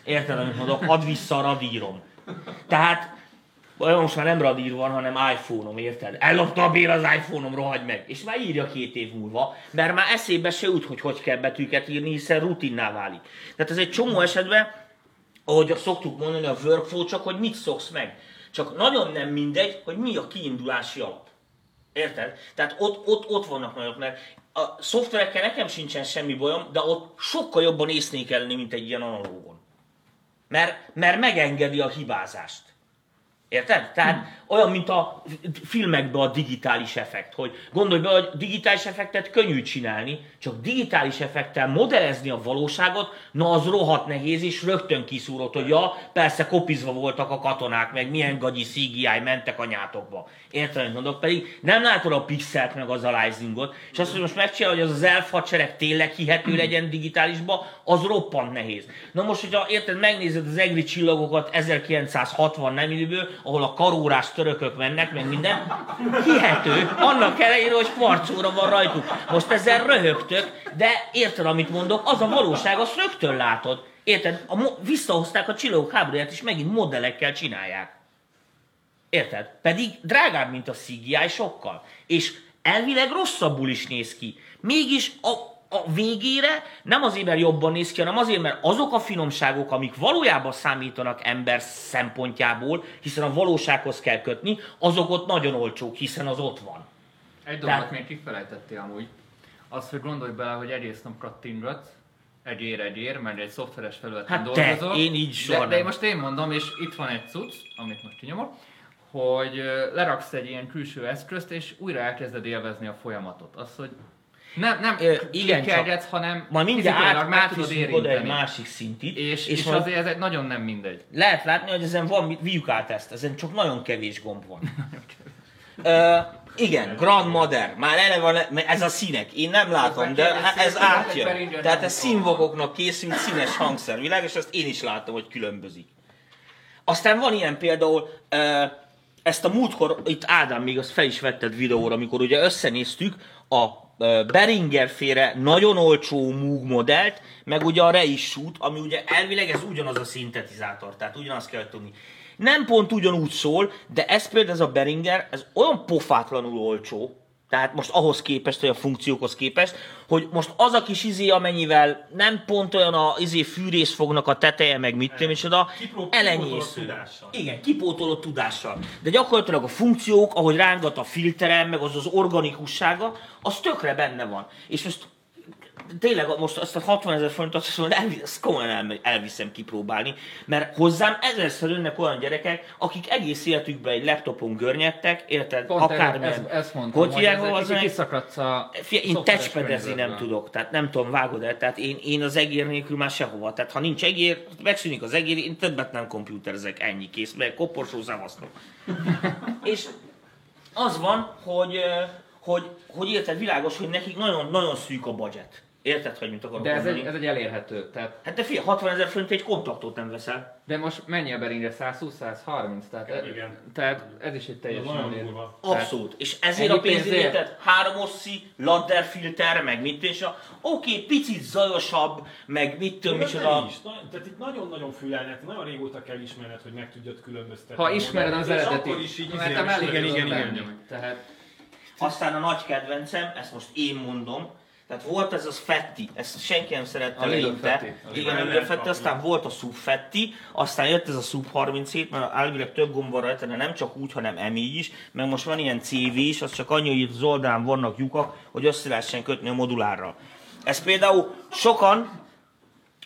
Érted, amit mondok? Add vissza a radírom. Tehát olyan most már nem radír van, hanem iPhone-om, érted? Ellopta a Béla az iPhone-om, rohagy meg. És már írja két év múlva, mert már eszébe se jut, hogy hogy kell betűket írni, hiszen rutinná válik. Tehát ez egy csomó esetben, ahogy szoktuk mondani a workflow, csak hogy mit szoksz meg. Csak nagyon nem mindegy, hogy mi a kiindulási alap. Érted? Tehát ott, ott, ott vannak nagyok, mert a szoftverekkel nekem sincsen semmi bajom, de ott sokkal jobban észnék elni, mint egy ilyen analógon. Mert, mert megengedi a hibázást. Érted? Tehát olyan, mint a filmekben a digitális effekt, hogy gondolj be, hogy digitális effektet könnyű csinálni, csak digitális effektel modellezni a valóságot, na az rohadt nehéz, és rögtön kiszúrott, hogy ja, persze kopizva voltak a katonák, meg milyen gagyi CGI mentek a nyátokba. Érted, amit mondok? Pedig nem látod a pixelt meg az aliasingot, és azt, hogy most megcsinálod, hogy az az elf hadsereg tényleg hihető legyen digitálisba, az roppant nehéz. Na most, hogyha érted, megnézed az egri csillagokat 1960 nem időből, ahol a karórás törökök mennek, meg minden, hihető, annak ellenére, hogy kvarcóra van rajtuk. Most ezzel röhögtök, de érted, amit mondok, az a valóság, azt rögtön látod. Érted? A mo- visszahozták a csillagok háborúját, és megint modellekkel csinálják. Érted? Pedig drágább, mint a CGI sokkal. És elvileg rosszabbul is néz ki. Mégis a, a végére nem azért, mert jobban néz ki, hanem azért, mert azok a finomságok, amik valójában számítanak ember szempontjából, hiszen a valósághoz kell kötni, azok ott nagyon olcsók, hiszen az ott van. Egy Tehát- dolgot még kifelejtettél amúgy. Az, hogy gondolj bele, hogy egész nap kattingatsz, egyér egyér, mert egy szoftveres felületen Hát te, dolgozol. én így soha de, de most én mondom, és itt van egy cucc, amit most kinyomok, hogy leraksz egy ilyen külső eszközt, és újra elkezded élvezni a folyamatot. Az, hogy nem, nem Ö, igen, klikkelgetsz, hanem Majd mindjárt át, meg tudod oda egy érinteni. másik szintit, És, és, és majd azért ez egy nagyon nem mindegy. lehet látni, hogy ezen van, vigyük át ezt, ezen csak nagyon kevés gomb van. Ö, igen, Grandmother, már eleve van, ez a színek, én nem látom, de Ez ez átjön. Tehát ez színvokoknak készült színes hangszervilág, és ezt én is látom, hogy különbözik. Aztán van ilyen például, ezt a múltkor, itt Ádám még azt fel is vetted videóra, amikor ugye összenéztük a ö, Behringer féle nagyon olcsó Moog modellt, meg ugye a Reissue-t, ami ugye elvileg ez ugyanaz a szintetizátor, tehát ugyanazt kell tudni. Nem pont ugyanúgy szól, de ez például ez a Behringer, ez olyan pofátlanul olcsó, tehát most ahhoz képest, hogy a funkciókhoz képest, hogy most az a kis izé, amennyivel nem pont olyan a izé fűrészfognak a teteje, meg mit tudom, és oda elenyésző. Igen, kipótolott tudással. De gyakorlatilag a funkciók, ahogy rángat a filterem, meg az az organikussága, az tökre benne van. És most tényleg most azt a 60 ezer forintot azt mondom, elvisz, azt komolyan el, elviszem kipróbálni, mert hozzám ezerszer jönnek olyan gyerekek, akik egész életükben egy laptopon görnyedtek, érted? Pont Akármilyen. ez, ezt mondtam, Hogy hívják, ezek az egy- kiszakadsz a Fia, én szoftveres touchpadezni nem tudok, tehát nem tudom, vágod el, tehát én, én az egér nélkül már sehova. Tehát ha nincs egér, megszűnik az egér, én többet nem komputerezek, ennyi kész, mert koporsó szavaztok. És az van, hogy, hogy, hogy érted, világos, hogy nekik nagyon, nagyon szűk a budget. Érted, hogy mit akarok De ez mondani? egy, ez egy elérhető. Tehát, Hát de fia, 60 ezer forint egy kontaktot nem veszel. de most mennyi a Berényre? 120-130? Tehát, Igen. tehát ez is egy teljesen Nagyon elér- durva. Abszolút. És ezért Ennyi a pénzért, pénzért? érted? Három osszi, ladder filter, meg mit és a oké, picit zajosabb, meg mit tudom, micsoda. is. Na, tehát itt nagyon-nagyon fülelnet, nagyon régóta kell ismerned, hogy meg tudjad különböztetni. Ha ismered az És eredeti, akkor is így mert izé- nem elég igen, igen, igen, igen. Tehát Aztán a nagy kedvencem, ezt most én mondom, tehát volt ez az Fetti, ezt senki nem szerette A eleinte. Igen, a Lidl Fetti, aztán volt a Sub Fetti, aztán jött ez a Sub 37, mert elvileg több gomb van rajta, de nem csak úgy, hanem emi is, meg most van ilyen CV is, az csak annyi, hogy itt az oldalán vannak lyukak, hogy össze lehessen kötni a modulárra. Ez például sokan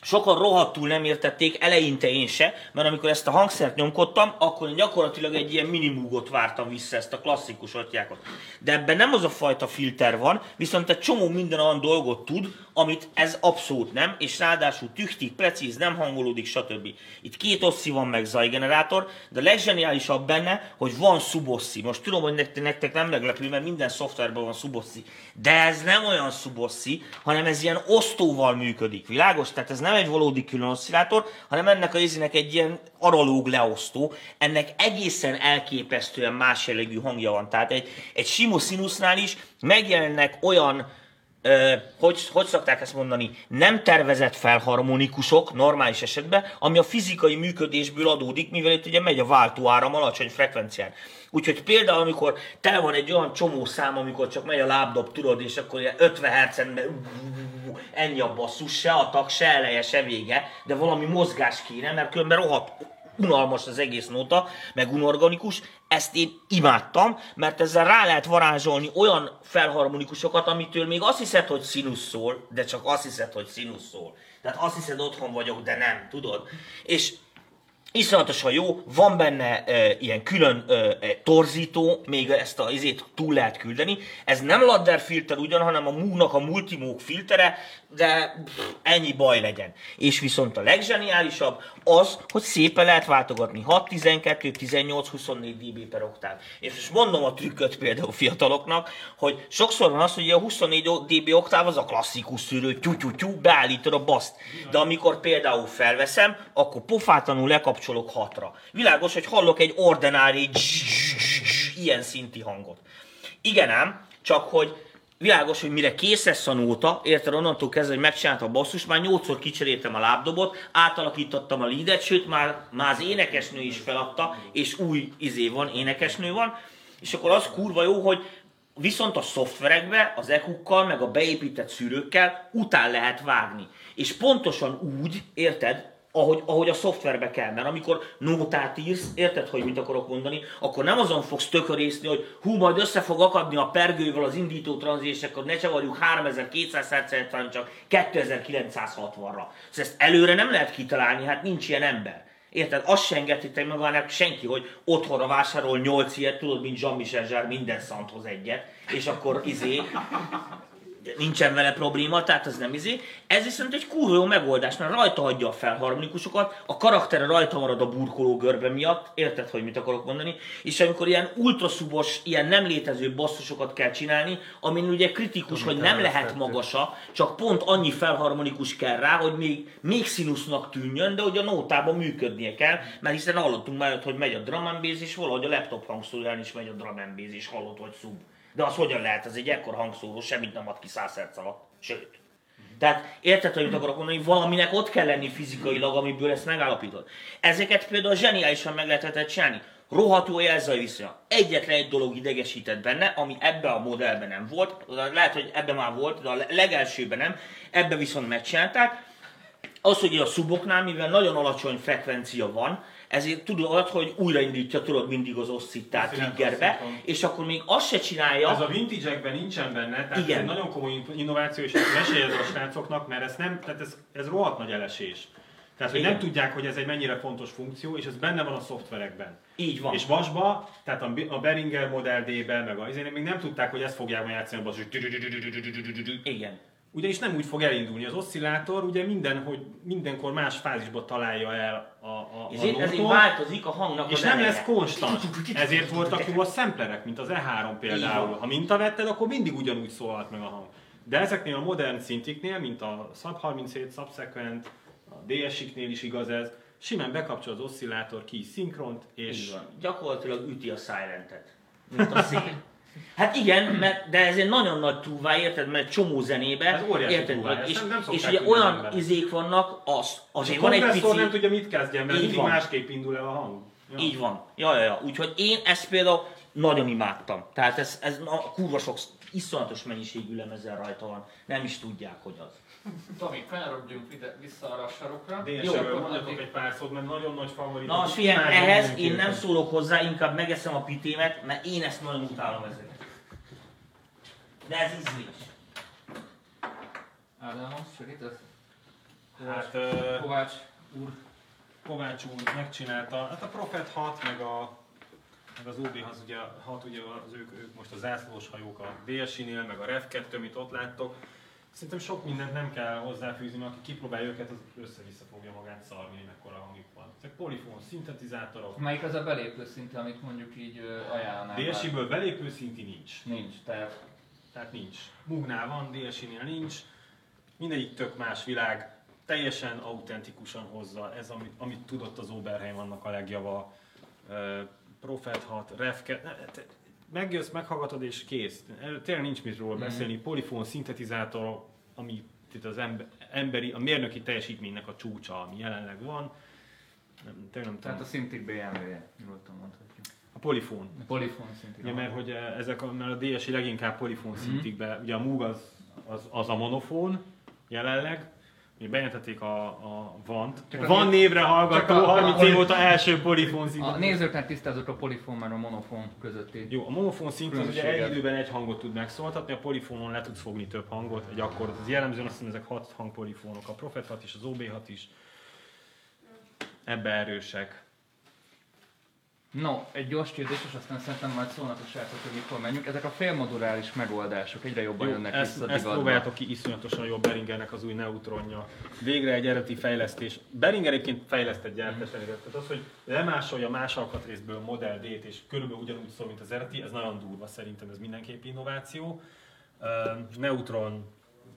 sokan rohadtul nem értették, eleinte én se, mert amikor ezt a hangszert nyomkodtam, akkor gyakorlatilag egy ilyen minimúgot vártam vissza, ezt a klasszikus atyákat. De ebben nem az a fajta filter van, viszont egy csomó minden olyan dolgot tud, amit ez abszolút nem, és ráadásul tüchtig, precíz, nem hangolódik, stb. Itt két osszi van meg zajgenerátor, de a legzseniálisabb benne, hogy van szubosszi. Most tudom, hogy nektek, nem meglepő, mert minden szoftverben van szubosszi. De ez nem olyan szubosszi, hanem ez ilyen osztóval működik. Világos? Tehát ez nem egy valódi külön oszcillátor, hanem ennek a izének egy ilyen analóg leosztó. Ennek egészen elképesztően más jellegű hangja van. Tehát egy, egy sima színusznál is megjelennek olyan Ö, hogy, hogy szokták ezt mondani, nem tervezett felharmonikusok normális esetben, ami a fizikai működésből adódik, mivel itt ugye megy a váltóáram alacsony frekvencián. Úgyhogy például, amikor tele van egy olyan csomó szám, amikor csak megy a lábdob, tudod, és akkor ilyen 50 Hz-en ennyi a basszus, se a tag, se eleje, se vége, de valami mozgás kéne, mert különben rohadt unalmas az egész nóta, meg unorganikus, ezt én imádtam, mert ezzel rá lehet varázsolni olyan felharmonikusokat, amitől még azt hiszed, hogy színusz szól, de csak azt hiszed, hogy színusz szól. Tehát azt hiszed, otthon vagyok, de nem, tudod? És iszonyatosan jó, van benne e, ilyen külön e, torzító, még ezt a izét túl lehet küldeni. Ez nem ladder filter ugyan, hanem a Moog-nak a multimóg filtere, de pff, ennyi baj legyen. És viszont a legzseniálisabb az, hogy szépen lehet váltogatni 6, 12, 18, 24 dB per oktáv. És most mondom a trükköt például fiataloknak, hogy sokszor van az, hogy a 24 dB oktáv az a klasszikus szűrő, tyú-tyú-tyú, beállítod a baszt. De amikor például felveszem, akkor pofátlanul lekapcsolok hatra. Világos, hogy hallok egy ordinári ilyen szinti hangot. Igen ám, csak hogy világos, hogy mire kész lesz a nóta, érted, onnantól kezdve, hogy megcsináltam a basszus, már nyolcszor kicseréltem a lábdobot, átalakítottam a leadet, sőt már, már az énekesnő is feladta, és új izé van, énekesnő van, és akkor az kurva jó, hogy viszont a szoftverekbe, az EQ-kkal, meg a beépített szűrőkkel után lehet vágni. És pontosan úgy, érted, ahogy, ahogy a szoftverbe kell, mert amikor nótát írsz, érted, hogy mit akarok mondani, akkor nem azon fogsz tökörészni, hogy hú, majd össze fog akadni a pergővel az indító tranzis, akkor ne csavarjuk 3200 hz hanem csak 2960-ra. Szóval ezt előre nem lehet kitalálni, hát nincs ilyen ember. Érted? Azt se engedheti meg magának senki, hogy otthonra vásárol 8 ilyet, tudod, mint Jean-Michel minden szanthoz egyet, és akkor izé, nincsen vele probléma, tehát az nem izé. Ez viszont egy kurva jó megoldás, mert rajta hagyja a felharmonikusokat, a karaktere rajta marad a burkoló görbe miatt, érted, hogy mit akarok mondani, és amikor ilyen ultraszubos, ilyen nem létező basszusokat kell csinálni, amin ugye kritikus, hogy nem lehet magasa, csak pont annyi felharmonikus kell rá, hogy még, még színusznak tűnjön, de hogy a nótában működnie kell, mert hiszen hallottunk már, hogy megy a drum and bass, és valahogy a laptop hangszóróján is megy a drum and bass, és hallott, hogy sub. De az hogyan lehet? Ez egy ekkor hangszóró, semmit nem ad ki 100 Hz alatt. Sőt. Tehát érted, hogy mit akarok mondani, valaminek ott kell lenni fizikailag, amiből ezt megállapítod. Ezeket például zseniálisan meg lehetett csinálni. Rohadt jó jelzaj viszonya. Egyetlen egy dolog idegesített benne, ami ebben a modellben nem volt, lehet, hogy ebben már volt, de a legelsőben nem, ebben viszont megcsinálták. az, hogy a szuboknál, mivel nagyon alacsony frekvencia van, ezért tudod, hogy újraindítja tudod mindig az oszcittát triggerbe, és akkor még azt se csinálja. Ez a vintage nincsen benne, tehát Igen. ez egy nagyon komoly innováció, és meséljed a srácoknak, mert ez nem, tehát ez, ez rohadt nagy elesés. Tehát, hogy Igen. nem tudják, hogy ez egy mennyire fontos funkció, és ez benne van a szoftverekben. Így van. És vasba, tehát a, Beringer Model D-ben, meg a, még nem tudták, hogy ezt fogják majd játszani a basszus. Igen. Ugyanis nem úgy fog elindulni az oszcillátor, ugye minden, hogy mindenkor más fázisba találja el a, a, a Ezért, ezért nótot, változik a hangnak és az nem lesz konstant. Ezért voltak jó a szemplerek, mint az E3 például. Ha mintavetted, akkor mindig ugyanúgy szólalt meg a hang. De ezeknél a modern szintiknél, mint a Sub 37, Subsequent, a DS-iknél is igaz ez, simán bekapcsol az oszcillátor ki szinkront, és Így van. Gyakorlatilag üti a silentet, mint a szél. Hát igen, mert, de ez egy nagyon nagy túlvá, érted? Mert csomó zenébe, Ez óriási érted? túlvá, és, nem- nem és ugye olyan emberek. izék vannak, az, azért van egy pici... nem tudja mit kezdjen, mert mindig másképp indul el a hang. Ja. Így van. Ja, ja, ja. Úgyhogy én ezt például nagyon imádtam. Tehát ez, ez a kurva sok iszonyatos mennyiségű lemezzel rajta van. Nem is tudják, hogy az. Tomi, kanyarodjunk ide, vissza arra a sarokra. Akkor mondjatok addig- egy pár szót, mert nagyon nagy favorit. Na, most figyelj, ehhez én nem szólok hozzá, inkább megeszem a pitémet, mert én ezt nagyon utálom ezeket. De ez ízlés. Ádámos, segítesz? Hát, ö, Kovács úr. Kovács úr megcsinálta, hát a Prophet 6, meg, a, meg az OB az ugye, 6 ugye az ők, ők most a zászlós hajók a DSI-nél, meg a Rev 2, amit ott láttok. Szerintem sok mindent nem kell hozzáfűzni, mert aki kipróbálja őket, az össze-vissza fogja magát szarni, hogy mekkora hangjuk van. Ezek polifon, szintetizátorok. Melyik az a belépő szinte, amit mondjuk így ajánlanál? DSI-ből belépő szinti nincs. Nincs, tehát Tehát nincs. Mugnál van, DSI-nél nincs. Mindegyik tök más világ. Teljesen autentikusan hozza. Ez, amit, amit tudott az Oberheim, annak a legjava. Uh, Prophet 6, Rev 2. Megjössz, meghallgatod és kész. Tényleg nincs mit róla beszélni. Polifon, szintetizátor, ami itt az ember, emberi, a mérnöki teljesítménynek a csúcsa, ami jelenleg van. Nem, tényleg nem Tehát a. Cintiq BMW-je, nyugodtan mondhatjuk. A polifon. A Polifon Cintiq. Ugye, mert hogy eh, ezek a, mert a DSI leginkább polifon Mhm. szintig be, ugye a Moog az, az, az a monofón jelenleg, ugye bejelentették a, a Vant. Csak az- Van névre hallgató, a- 30 a- év óta első polifon szint. A nézőknek tisztázott a polifon, mert a monofon közötti. Jó, a monofón szint az ugye egy időben egy hangot tud megszóltatni, a polifonon le tudsz fogni több hangot, egy akkordot. Ez jellemzően azt hiszem ezek 6 hangpolifonok, a Prophet 6 is, az OB6 is. Ebbe erősek. No, egy gyors kérdés, és aztán szerintem majd szólnak a srácok, hogy mikor menjünk. Ezek a félmoduláris megoldások egyre jobban Jó, jönnek ezt, vissza ezt divatba. próbáljátok ki, iszonyatosan jó Beringernek az új neutronja. Végre egy eredeti fejlesztés. Beringer egyébként fejlesztett gyártás elérett. Tehát az, hogy lemásolja más alkatrészből Model D-t, és körülbelül ugyanúgy szól, mint az eredeti, ez nagyon durva, szerintem ez mindenképp innováció. Neutron,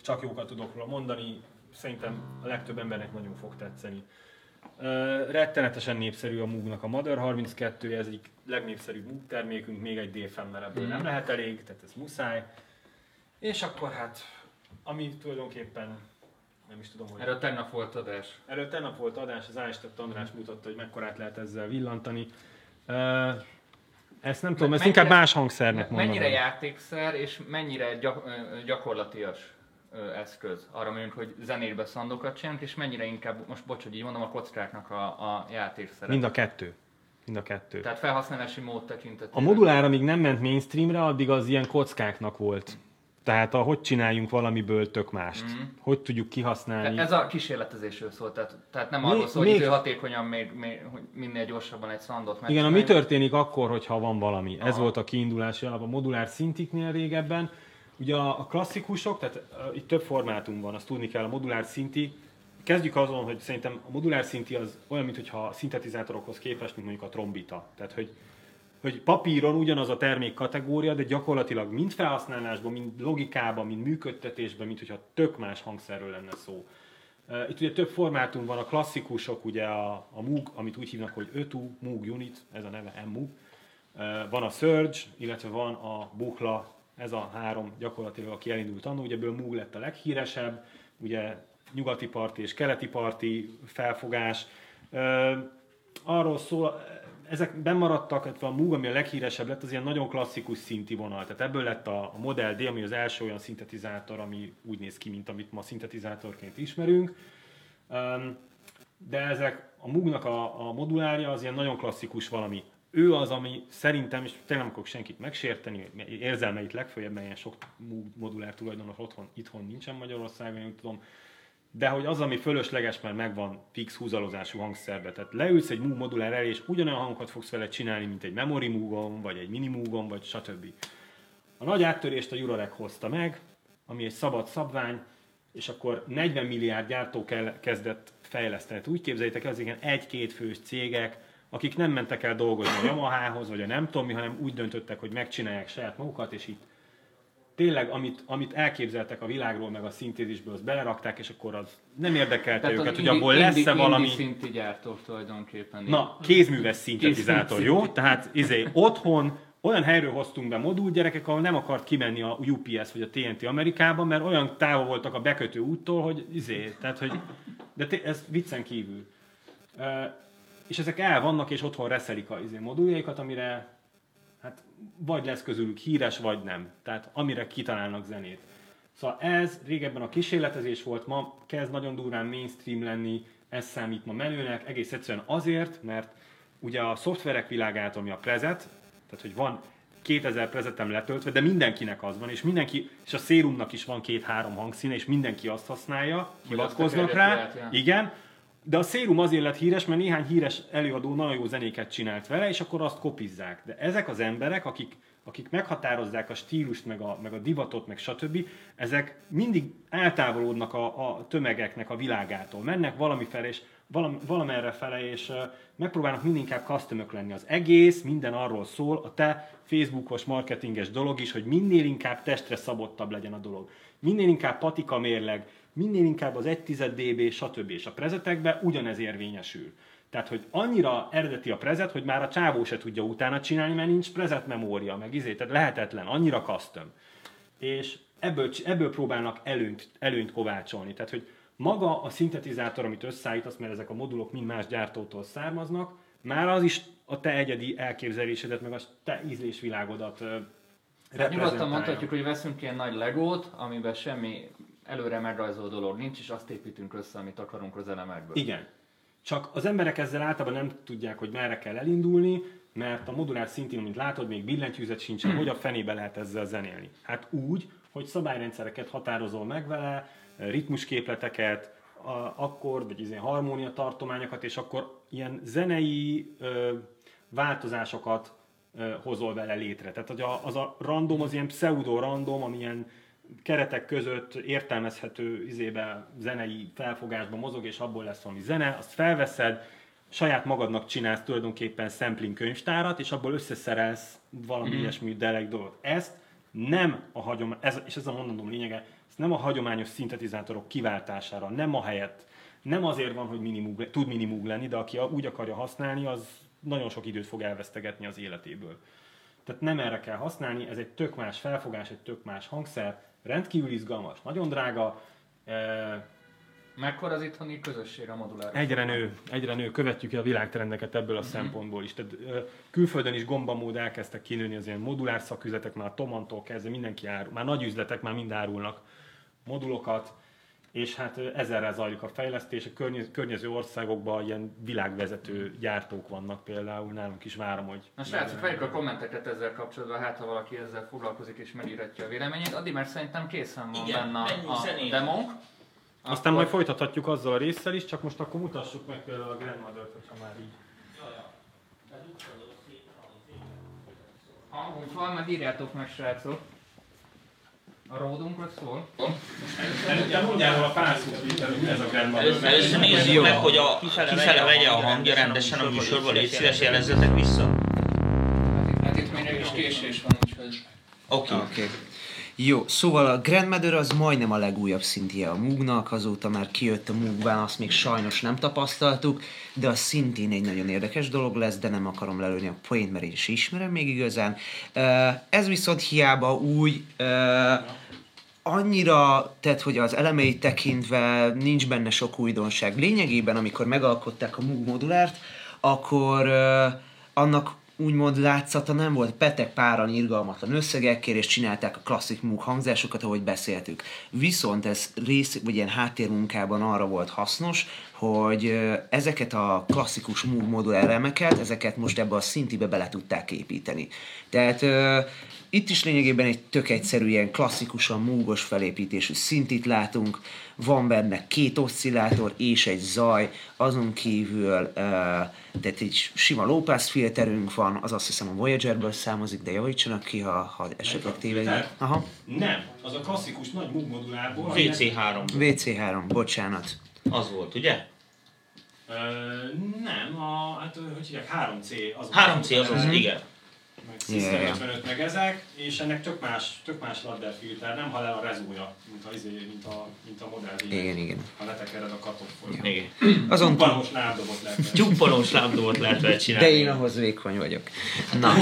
csak jókat tudok róla mondani, szerintem a legtöbb embernek nagyon fog tetszeni. Uh, rettenetesen népszerű a Moog-nak a Mother 32, ez egyik legnépszerűbb Moog termékünk, még egy DFM, mert ebből nem lehet elég, tehát ez muszáj. És akkor hát, ami tulajdonképpen, nem is tudom, hogy... Erről tegnap volt adás. Erről tegnap volt adás, az Ástett András mutatta, hogy mekkorát lehet ezzel villantani. Uh, ezt nem tudom, ezt mennyire- inkább más hangszernek mondanám. Mennyire játékszer és mennyire gyak, gyakorlatias eszköz arra mondjuk, hogy zenébe szandokat csinálunk, és mennyire inkább, most bocs, hogy így mondom, a kockáknak a, a játékszere. Mind a kettő. Mind a kettő. Tehát felhasználási mód tekintetében. A modulár, amíg nem ment mainstreamre, addig az ilyen kockáknak volt. Tehát a hogy csináljunk valamiből tök mást. Mhm. Hogy tudjuk kihasználni. Ez a kísérletezésről szól, tehát, tehát nem Még- arról szól, hogy még- időhatékonyan, még, még, hogy minél gyorsabban egy szandot Igen, a mi történik akkor, hogyha van valami. Ez Aha. volt a kiindulási alap a modulár szintiknél régebben. Ugye a, klasszikusok, tehát itt több formátum van, azt tudni kell, a modulár szinti. Kezdjük azon, hogy szerintem a modulár szinti az olyan, mintha a szintetizátorokhoz képest, mint mondjuk a trombita. Tehát, hogy hogy papíron ugyanaz a termék kategória, de gyakorlatilag mind felhasználásban, mind logikában, mind működtetésben, mint hogyha tök más hangszerről lenne szó. Itt ugye több formátum van, a klasszikusok, ugye a, a Moog, amit úgy hívnak, hogy Ötu, Moog Unit, ez a neve. Uh, Van a Surge, illetve van a Buchla, ez a három gyakorlatilag, aki elindult annó, ugye ebből Moog lett a leghíresebb, ugye nyugati parti és keleti parti felfogás. Uh, Arról szól, ezek bemaradtak, illetve a Moog, ami a leghíresebb lett, az ilyen nagyon klasszikus szinti vonal. Tehát ebből lett a, a Model D, ami az első olyan szintetizátor, ami úgy néz ki, mint amit ma szintetizátorként ismerünk. De ezek a Moognak a, a modulárja az ilyen nagyon klasszikus valami. Ő az, ami szerintem, és tényleg nem akarok senkit megsérteni, érzelmeit legfőjebb, mert ilyen sok modulár tulajdonos otthon, itthon nincsen Magyarországon, én tudom, de hogy az, ami fölösleges, mert megvan fix húzalozású hangszerbe. Tehát leülsz egy modulár elé, és ugyanolyan hangokat fogsz vele csinálni, mint egy Memory Moogon, vagy egy Mini Moogon, vagy stb. A nagy áttörést a Juralek hozta meg, ami egy szabad szabvány, és akkor 40 milliárd gyártó kell, kezdett fejleszteni. Hát úgy képzeljétek el, igen egy-két fős cégek, akik nem mentek el dolgozni a Yamahához, vagy a nem tudom mi, hanem úgy döntöttek, hogy megcsinálják saját magukat, és itt tényleg, amit, amit elképzeltek a világról, meg a szintézisből, azt belerakták, és akkor az nem érdekelte Tehát őket, az hogy indi- abból indi- lesz-e valami... indi szinti gyártó tulajdonképpen. Na, kézműves szintetizátor, jó? Tehát izé, otthon olyan helyről hoztunk be modul gyerekek, ahol nem akart kimenni a UPS vagy a TNT Amerikában, mert olyan távol voltak a bekötő úttól, hogy izé, tehát hogy, de té- ez viccen kívül. És ezek el vannak, és otthon reszelik a izé moduljaikat, amire hát vagy lesz közülük híres, vagy nem. Tehát amire kitalálnak zenét. Szóval ez régebben a kísérletezés volt, ma kezd nagyon durván mainstream lenni, ez számít ma menőnek, egész egyszerűen azért, mert ugye a szoftverek világát, ami a prezet, tehát hogy van 2000 prezetem letöltve, de mindenkinek az van, és mindenki, és a szérumnak is van két-három hangszíne, és mindenki azt használja, hivatkoznak rá, igen, de a szérum azért lett híres, mert néhány híres előadó nagyon jó zenéket csinált vele, és akkor azt kopizzák. De ezek az emberek, akik, akik meghatározzák a stílust, meg a, meg a divatot, meg stb., ezek mindig eltávolodnak a, a tömegeknek a világától. Mennek valami felé, és valami, valamerre fele, és uh, megpróbálnak minél inkább lenni. Az egész, minden arról szól, a te Facebookos marketinges dolog is, hogy minél inkább testre szabottabb legyen a dolog. Minél inkább patika mérleg, minél inkább az 1 dB, stb. És a prezetekben ugyanez érvényesül. Tehát, hogy annyira eredeti a prezet, hogy már a csávó se tudja utána csinálni, mert nincs prezet memória, meg izé, tehát lehetetlen, annyira custom. És ebből, ebből próbálnak előnyt, előnyt kovácsolni. Tehát, hogy maga a szintetizátor, amit összeállítasz, mert ezek a modulok mind más gyártótól származnak, már az is a te egyedi elképzelésedet, meg a te ízlésvilágodat Hát nyugodtan mondhatjuk, hogy veszünk ilyen nagy legót, amiben semmi előre megrajzolt dolog nincs, és azt építünk össze, amit akarunk az elemekből. Igen. Csak az emberek ezzel általában nem tudják, hogy merre kell elindulni, mert a modulár szintén, mint látod, még billentyűzet sincsen, hogy a fenébe lehet ezzel zenélni. Hát úgy, hogy szabályrendszereket határozol meg vele, ritmusképleteket, a, akkor, vagy ilyen harmónia tartományokat, és akkor ilyen zenei ö, változásokat ö, hozol vele létre. Tehát hogy a, az a random, az ilyen pseudo-random, amilyen keretek között értelmezhető izébe, zenei felfogásban mozog, és abból lesz valami zene, azt felveszed, saját magadnak csinálsz tulajdonképpen sampling könyvtárat, és abból összeszerelsz valami mm. ilyesmi deleg dolgot. Ezt nem a hagyomány, ez, és ez a mondandóm lényege, ezt nem a hagyományos szintetizátorok kiváltására, nem a helyett, nem azért van, hogy minimug, tud minimug lenni, de aki úgy akarja használni, az nagyon sok időt fog elvesztegetni az életéből. Tehát nem erre kell használni, ez egy tök más felfogás, egy tök más hangszer, rendkívül izgalmas, nagyon drága, eh, Mekkora az itthoni közösség a moduláris? egyre nő, egyre nő, követjük a világtrendeket ebből a szempontból is. Tehát ö, külföldön is gombamód elkezdtek kinőni az ilyen modulár szaküzletek, már Tomantól kezdve mindenki árul, már nagy üzletek már mind árulnak modulokat, és hát ezerrel zajlik a fejlesztés, a környez, környező országokban ilyen világvezető gyártók vannak például, nálunk is várom, hogy... Na srácok, vegyük a kommenteket ezzel kapcsolatban, hát ha valaki ezzel foglalkozik és megírhatja a véleményét. Addig mert szerintem készen van Igen, benne a, a zenét. demónk. Aztán majd folytathatjuk azzal a résszel is, csak most akkor mutassuk meg például a Grandmother-t, hogyha már így. Hangunk van, meg írjátok meg srácok. A ródunkról szól. Előtte mondjál pár szót, hogy ez a. Először nézzük meg, hogy a kifele vegye a hangja rendesen a műsorban, légy szíves, jelezzetek vissza. Hát itt, még egy kis késés van, úgyhogy... Oké. Oké. Okay. Jó, szóval a Grandmother az majdnem a legújabb szintje a Moognak, azóta már kijött a Moogban, azt még sajnos nem tapasztaltuk, de az szintén egy nagyon érdekes dolog lesz, de nem akarom lelőni a point, mert én is ismerem még igazán. Ez viszont hiába új, annyira, tehát hogy az elemeit tekintve nincs benne sok újdonság. Lényegében, amikor megalkották a Moog modulárt, akkor ö, annak úgymond látszata nem volt, petek páran irgalmatlan összegekkel, és csinálták a klasszik múk hangzásokat, ahogy beszéltük. Viszont ez rész, vagy ilyen háttérmunkában arra volt hasznos, hogy ezeket a klasszikus múg modul elemeket, ezeket most ebbe a szintibe bele tudták építeni. Tehát itt is lényegében egy tök egyszerű, ilyen klasszikusan múgos felépítésű szintit látunk, van benne két oszcillátor és egy zaj, azon kívül uh, tehát egy sima low pass filterünk van, az azt hiszem a Voyagerből származik, de javítsanak ki, ha, ha esetleg tévedek. Aha, Nem, az a klasszikus nagy Moog modulárból. aminek- VC3. VC3, bocsánat. Az volt, ugye? Ö, nem, a, hát hogy hívják, 3C az 3C az az, igen. System yeah. 55 meg ezek, és ennek tök más, tök más ladder filter, nem hal el a rezója, mint a, izé, mint a, mint a modell. Igen, igen. Ha letekered a katoffot. igen. Azon túl, Balos lábdobot lehet. Tyuppanós lábdobot lehet vele csinálni. de én ahhoz vékony vagyok. Na,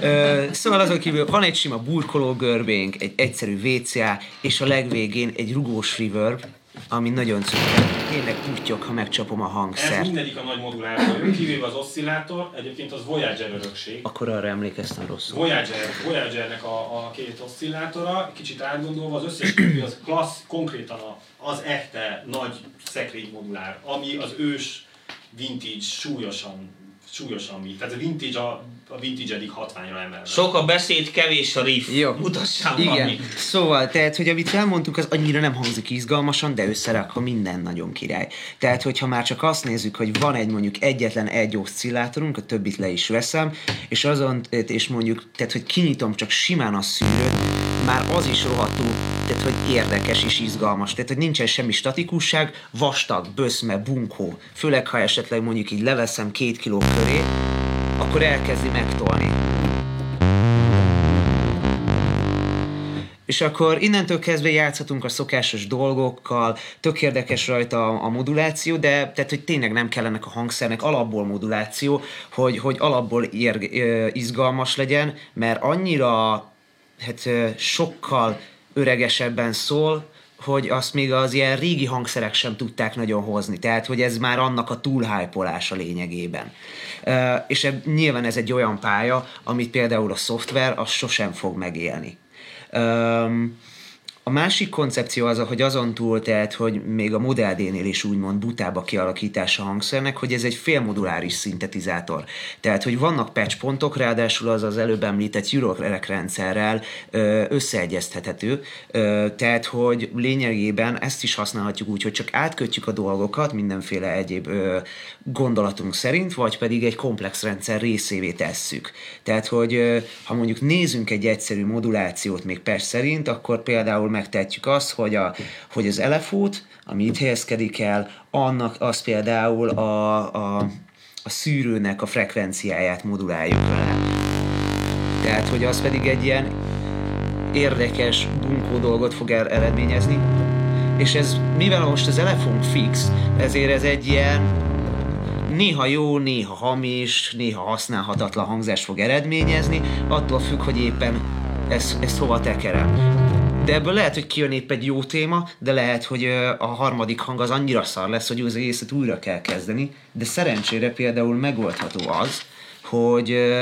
ö, szóval azon kívül van egy sima burkoló görbénk, egy egyszerű VCA, és a legvégén egy rugós reverb, ami nagyon cukker. Tényleg putyog, ha megcsapom a Ez hangszert. mindegyik a nagy modulárból jön, kivéve az oszcillátor, egyébként az Voyager örökség. Akkor arra emlékeztem rosszul. Voyager, Voyagernek a, a két oszcillátora, kicsit átgondolva, az összes többi az klassz, konkrétan az echte nagy szekrénymodulár, ami az ős vintage súlyosan, súlyosan mi. Tehát a vintage a, a vintage eddig hatványra emelve. Sok a beszéd, kevés a riff. Jó. Mutassál Igen, valamit. szóval, tehát, hogy amit elmondtuk, az annyira nem hangzik izgalmasan, de összerakva minden nagyon király. Tehát, hogyha már csak azt nézzük, hogy van egy mondjuk egyetlen egy oszcillátorunk, a többit le is veszem, és azon, és mondjuk, tehát, hogy kinyitom csak simán a szűrőt, már az is rohadtul, tehát, hogy érdekes és izgalmas. Tehát, hogy nincsen semmi statikusság, vastag, böszme, bunkó. Főleg, ha esetleg mondjuk így leveszem két kiló köré, akkor elkezdi megtolni. És akkor innentől kezdve játszhatunk a szokásos dolgokkal, tök érdekes rajta a, moduláció, de tehát, hogy tényleg nem kellenek a hangszernek alapból moduláció, hogy, hogy alapból ér, izgalmas legyen, mert annyira hát sokkal öregesebben szól, hogy azt még az ilyen régi hangszerek sem tudták nagyon hozni. Tehát, hogy ez már annak a túlhájpolása lényegében. És eb, nyilván ez egy olyan pálya, amit például a szoftver, az sosem fog megélni. Öm, a másik koncepció az, hogy azon túl tehát, hogy még a Model D-nél is úgymond a kialakítása a hangszernek, hogy ez egy félmoduláris szintetizátor. Tehát, hogy vannak patch pontok, ráadásul az az előbb említett Eurorec rendszerrel összeegyeztethető, tehát, hogy lényegében ezt is használhatjuk úgy, hogy csak átkötjük a dolgokat mindenféle egyéb gondolatunk szerint, vagy pedig egy komplex rendszer részévé tesszük. Tehát, hogy ha mondjuk nézünk egy egyszerű modulációt még patch szerint, akkor például megtehetjük azt, hogy, a, hogy az elefót, ami itt helyezkedik el, annak az például a, a, a szűrőnek a frekvenciáját moduláljuk vele. Tehát, hogy az pedig egy ilyen érdekes, bunkó dolgot fog el- eredményezni. És ez, mivel most az elefont fix, ezért ez egy ilyen néha jó, néha hamis, néha használhatatlan hangzást fog eredményezni, attól függ, hogy éppen ezt, ezt hova tekerem. De ebből lehet, hogy kijön épp egy jó téma, de lehet, hogy a harmadik hang az annyira szar lesz, hogy az egészet újra kell kezdeni, de szerencsére például megoldható az, hogy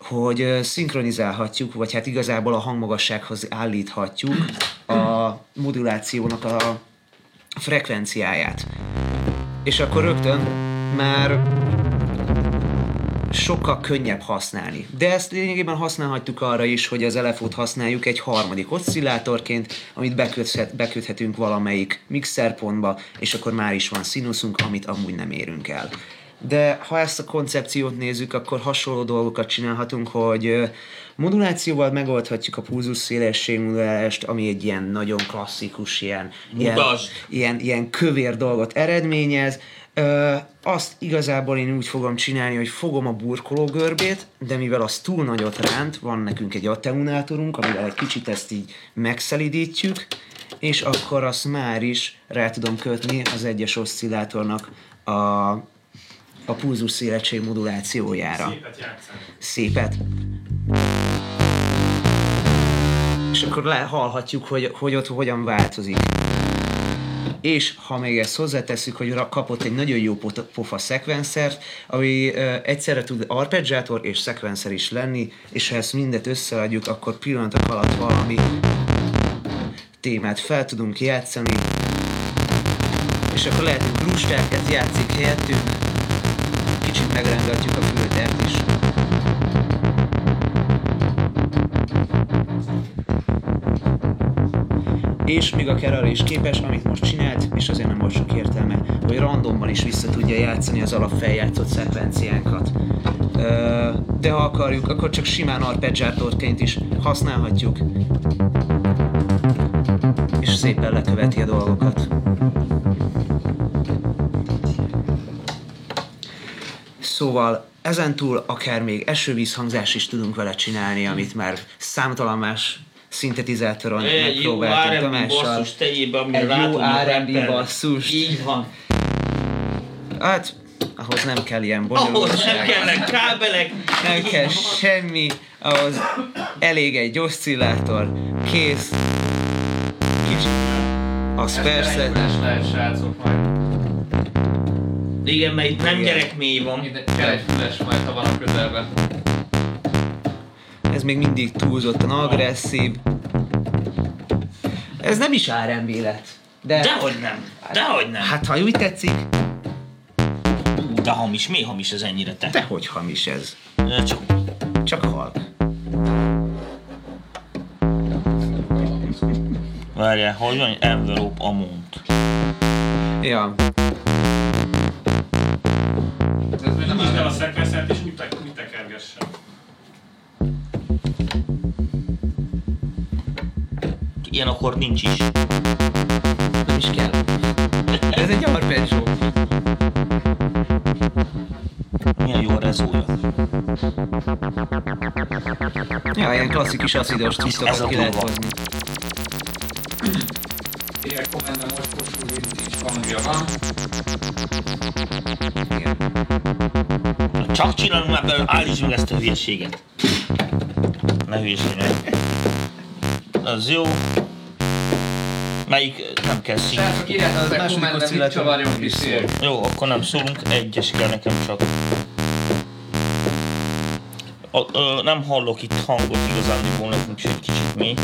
hogy szinkronizálhatjuk, vagy hát igazából a hangmagassághoz állíthatjuk a modulációnak a frekvenciáját. És akkor rögtön már sokkal könnyebb használni. De ezt lényegében használhatjuk arra is, hogy az elefót használjuk egy harmadik oszcillátorként, amit beköthet, beköthetünk valamelyik mixerpontba, és akkor már is van színuszunk, amit amúgy nem érünk el. De ha ezt a koncepciót nézzük, akkor hasonló dolgokat csinálhatunk, hogy modulációval megoldhatjuk a pulzus szélesség modulálást, ami egy ilyen nagyon klasszikus, ilyen, ilyen, ilyen, ilyen kövér dolgot eredményez. Azt igazából én úgy fogom csinálni, hogy fogom a burkoló görbét, de mivel az túl nagyot ránt, van nekünk egy atteunátorunk, amivel egy kicsit ezt így megszelidítjük, és akkor azt már is rá tudom kötni az egyes oszcillátornak a, a pulzus szélesség modulációjára. Szépet játszani. Szépet. És akkor le, hallhatjuk, hogy, hogy ott hogyan változik. És ha még ezt hozzáteszük, hogy kapott egy nagyon jó pofa szekvenszert, ami egyszerre tud arpeggiátor és szekvenszer is lenni, és ha ezt mindet összeadjuk, akkor pillanatok alatt valami témát fel tudunk játszani, és akkor lehet, hogy Brustelket játszik helyettünk, kicsit megrendetjük a fültert is. És még a Kerara is képes, amit most csinált, és azért nem volt sok értelme, hogy randomban is vissza tudja játszani az alapfeljátszott szekvenciánkat. De ha akarjuk, akkor csak simán arpeggiátorként is használhatjuk. És szépen leköveti a dolgokat. Szóval ezentúl akár még esővízhangzás is tudunk vele csinálni, amit már számtalan más szintetizátoron Egy jó megpróbáltunk R&B Tamással. basszus tejébe, amire Egy jó R&B basszus. Így van. Hát, ahhoz nem kell ilyen Ahhoz nem bonyolultság. kellnek kábelek. Nem kell semmi, ahhoz elég egy oszcillátor, kész. Kicsit. Az persze. lehet, srácok, majd. Igen, mert itt nem gyerekmély van. Ide kell egy füles majd, ha van a közelben. Ez még mindig túlzottan agresszív. Ez nem is R&B lett. De, Dehogy nem. Dehogy nem. hát ha úgy tetszik, Ú, De hamis, mi hamis ez ennyire te? de hogy hamis ez. Csak Csak halk. Várjál, hogy van? Envelope amount. Ja, Ez még nem Húzd el a áll. szekvenszert és úgy, te, úgy. Ilyen akkor nincs is. nem is kell. Ez egy arpeggio. Milyen jó a rezója. Ja, ilyen klasszikus asszidos Ez a twittokat ki lehet durva. hozni. Írják kommentben most hosszú is hangja van. Igen. Csak csinálunk már belőle, állítsd meg ezt a hülyeséget. Ne hülyeség meg. Az jó. Melyik nem kell szín. Srácok, írjátok Az meg kommentben, mit csavarjunk is. Jó, akkor nem szólunk, egyes kell nekem csak. A, ö, nem hallok itt hangot nekünk is egy kicsit mély.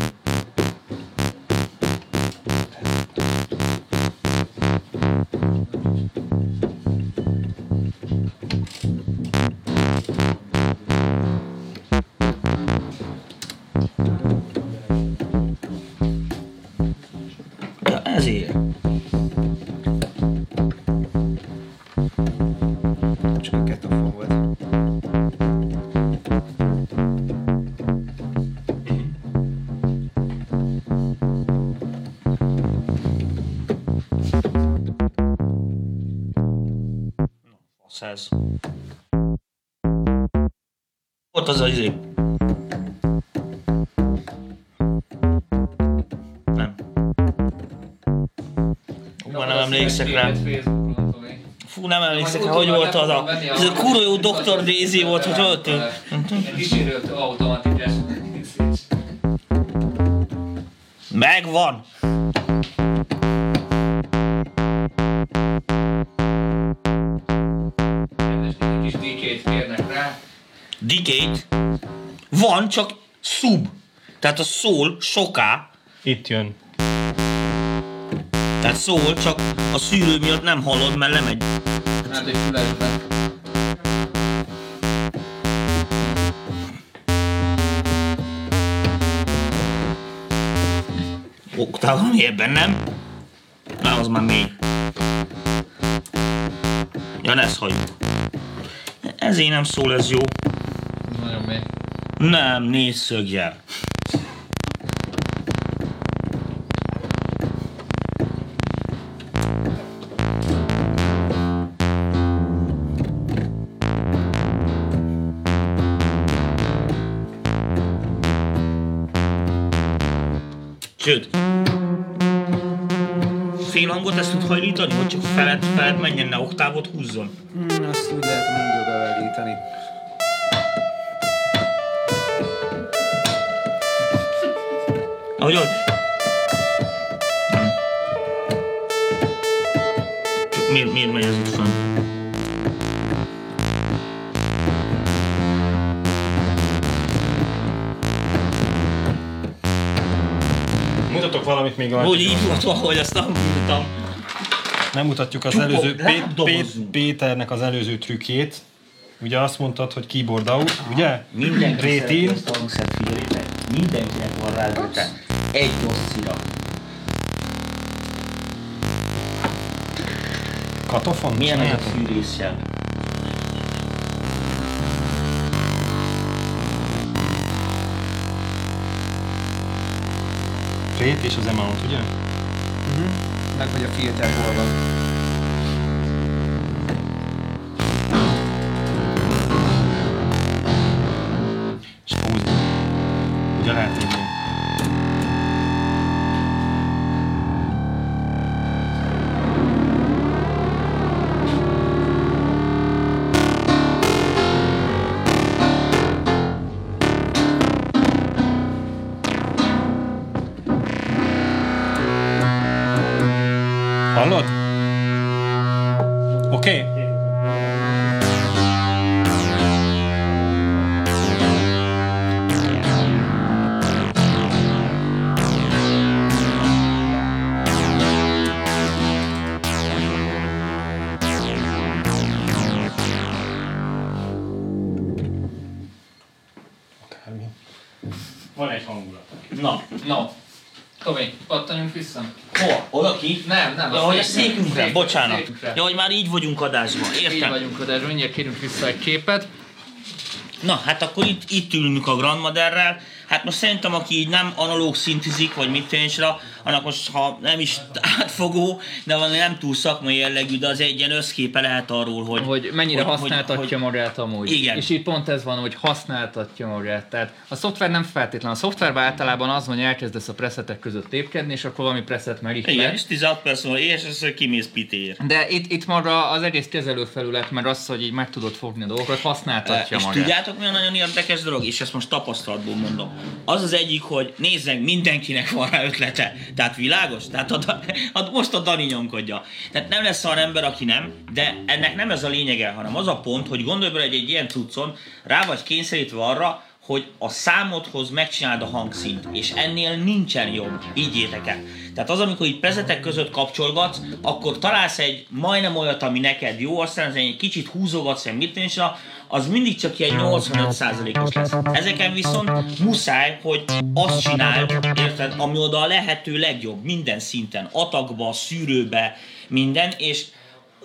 Fasz ez. Ott az az izé. Nem. Már nem emlékszek rá. Fú, nem emlékszek hogy utólag volt az a... Ez a kurva jó Dr. Daisy volt, hogy. Egy kísérőt automatikus. Megvan! Decade. Van, csak sub. Tehát a szól soká, Itt jön. tehát szól, csak a szűrő miatt nem hallod, mert lemegy. Hát egy fülesbe. Oktáv, ami ebben nem? Nem, az már mély. Ja, ne ezt hagyjuk. Ezért nem szól ez jó. Nem, négy szögjel. Sőt, fél hangot ezt tud hajlítani, hogy csak feled, feled menjen, ne oktávot húzzon. Hmm, azt úgy lehet mindig beállítani. Ahogy ott. miért, miért megy ez itt? Mutatok valamit még a... Hogy így volt valahogy, azt nem mondtam. Nem mutatjuk az Csupok, előző... Pé- lábdobozzunk. Pé- Péternek az előző trükkét. Ugye azt mondtad, hogy keyboard out, ugye? Mindenki Rétin. Mindenkinek van rá. Egy dosszira. Katofon? Milyen az a fűrészjel? Rét és az amount, ugye? Meg hogy a filter hol van. Okay. Szék- bocsánat. Ja, hogy már így vagyunk adásban, Így értem? vagyunk oda, mindjárt kérünk vissza egy képet. Na, hát akkor itt, itt ülünk a Grandmotherrel. Hát most szerintem, aki így nem analóg szintizik, vagy mit tényleg, annak most, ha nem is átfogó, de valami nem túl szakmai jellegű, de az egy ilyen összképe lehet arról, hogy... Hogy mennyire hogy- használtatja hogy- magát amúgy. Igen. És itt pont ez van, hogy használtatja magát. Tehát a szoftver nem feltétlen. A szoftverben általában az van, hogy elkezdesz a presetek között tépkedni, és akkor valami preset meg így Igen, és 16 perc múlva és ez kimész pitér. De itt, itt maga az egész kezelőfelület, mert az, hogy így meg tudod fogni a dolgokat, használtatja és magát. tudjátok, mi a nagyon érdekes dolog, és ezt most tapasztalatból mondom. Az az egyik, hogy nézzek, mindenkinek van rá ötlete. Tehát világos? Tehát a, a, most a Dani nyomkodja. Tehát nem lesz olyan ember, aki nem, de ennek nem ez a lényege, hanem az a pont, hogy gondolj bele, hogy egy ilyen cuccon rá vagy kényszerítve arra, hogy a számodhoz megcsináld a hangszint, és ennél nincsen jobb, így értek el. Tehát az, amikor így prezetek között kapcsolgatsz, akkor találsz egy majdnem olyat, ami neked jó, aztán az egy kicsit húzogatsz, egy mit is, az mindig csak ilyen 85%-os lesz. Ezeken viszont muszáj, hogy azt csináld, érted, ami oda a lehető legjobb, minden szinten, atakba, szűrőbe, minden, és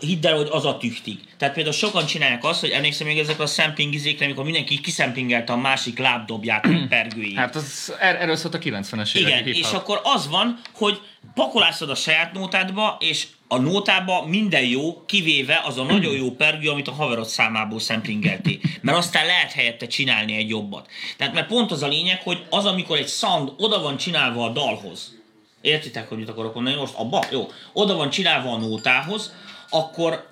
hidd el, hogy az a tüchtig. Tehát például sokan csinálják azt, hogy emlékszem még ezekre a sampling izékre, amikor mindenki kiszemplingelte a másik lábdobját, a pergőjét. Hát az, er, erről szólt a 90-es évek Igen, és akkor az van, hogy pakolászod a saját nótádba, és a nótába minden jó, kivéve az a nagyon jó pergő, amit a haverod számából szemplingeltél. Mert aztán lehet helyette csinálni egy jobbat. Tehát mert pont az a lényeg, hogy az, amikor egy sound oda van csinálva a dalhoz, értitek, hogy mit akarok mondani most? Abba? Jó. Oda van csinálva a nótához, akkor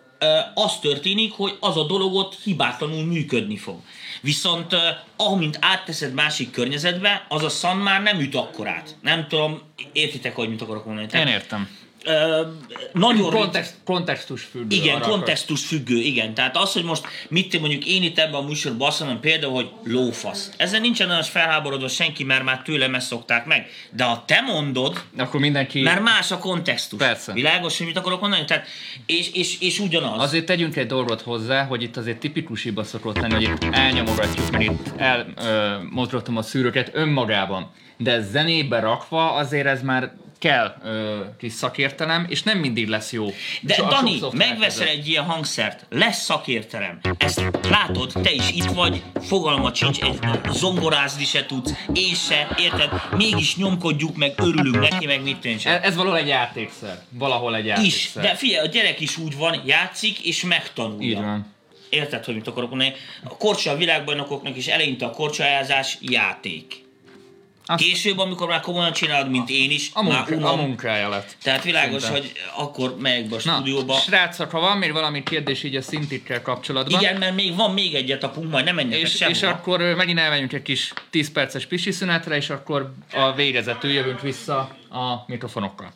az történik, hogy az a dolog ott hibátlanul működni fog. Viszont amint átteszed másik környezetbe, az a szan már nem üt akkorát. Nem tudom, értitek, hogy mit akarok mondani. Én értem. Nagyon Kontext, kontextus függő. igen, kontextus függő, igen. Tehát az, hogy most mit mondjuk én itt ebben a műsorban azt mondom például, hogy lófasz. Ezzel nincsen olyan felháborodva senki, mert már tőlem ezt szokták meg. De ha te mondod, Akkor mindenki... mert más a kontextus. Persze. Világos, hogy mit akarok mondani? Tehát, és, és, és ugyanaz. Azért tegyünk egy dolgot hozzá, hogy itt azért tipikus hiba szokott lenni, hogy itt elnyomogatjuk, mert itt elmozgatom a szűrőket önmagában. De zenébe rakva azért ez már kell ö, kis szakértelem, és nem mindig lesz jó. De So- Dani, megveszel között. egy ilyen hangszert, lesz szakértelem. Ezt látod, te is itt vagy, fogalmat sincs, egy zongorázni se tudsz, én se, érted? Mégis nyomkodjuk meg, örülünk neki, meg mit tűncs. Ez, ez valahol egy játékszer. Valahol egy Is, játékszer. de figyelj, a gyerek is úgy van, játszik és megtanulja. Így van. Érted, hogy mit akarok mondani? A korcsa a világbajnokoknak is eleinte a korcsolyázás játék. Azt- Később, amikor már komolyan csinálod, mint én is, A, már munka, a unom. munkája lett. Tehát világos, Szinte. hogy akkor megyek be a Na, stúdióba. srácok, ha van még valami kérdés így a szintikkel kapcsolatban, Igen, mert még van még egy etapunk, majd nem menjek és, sehova. és akkor megint elmenjünk egy kis 10 perces pisi szünetre, és akkor a végezetül jövünk vissza a mikrofonokkal.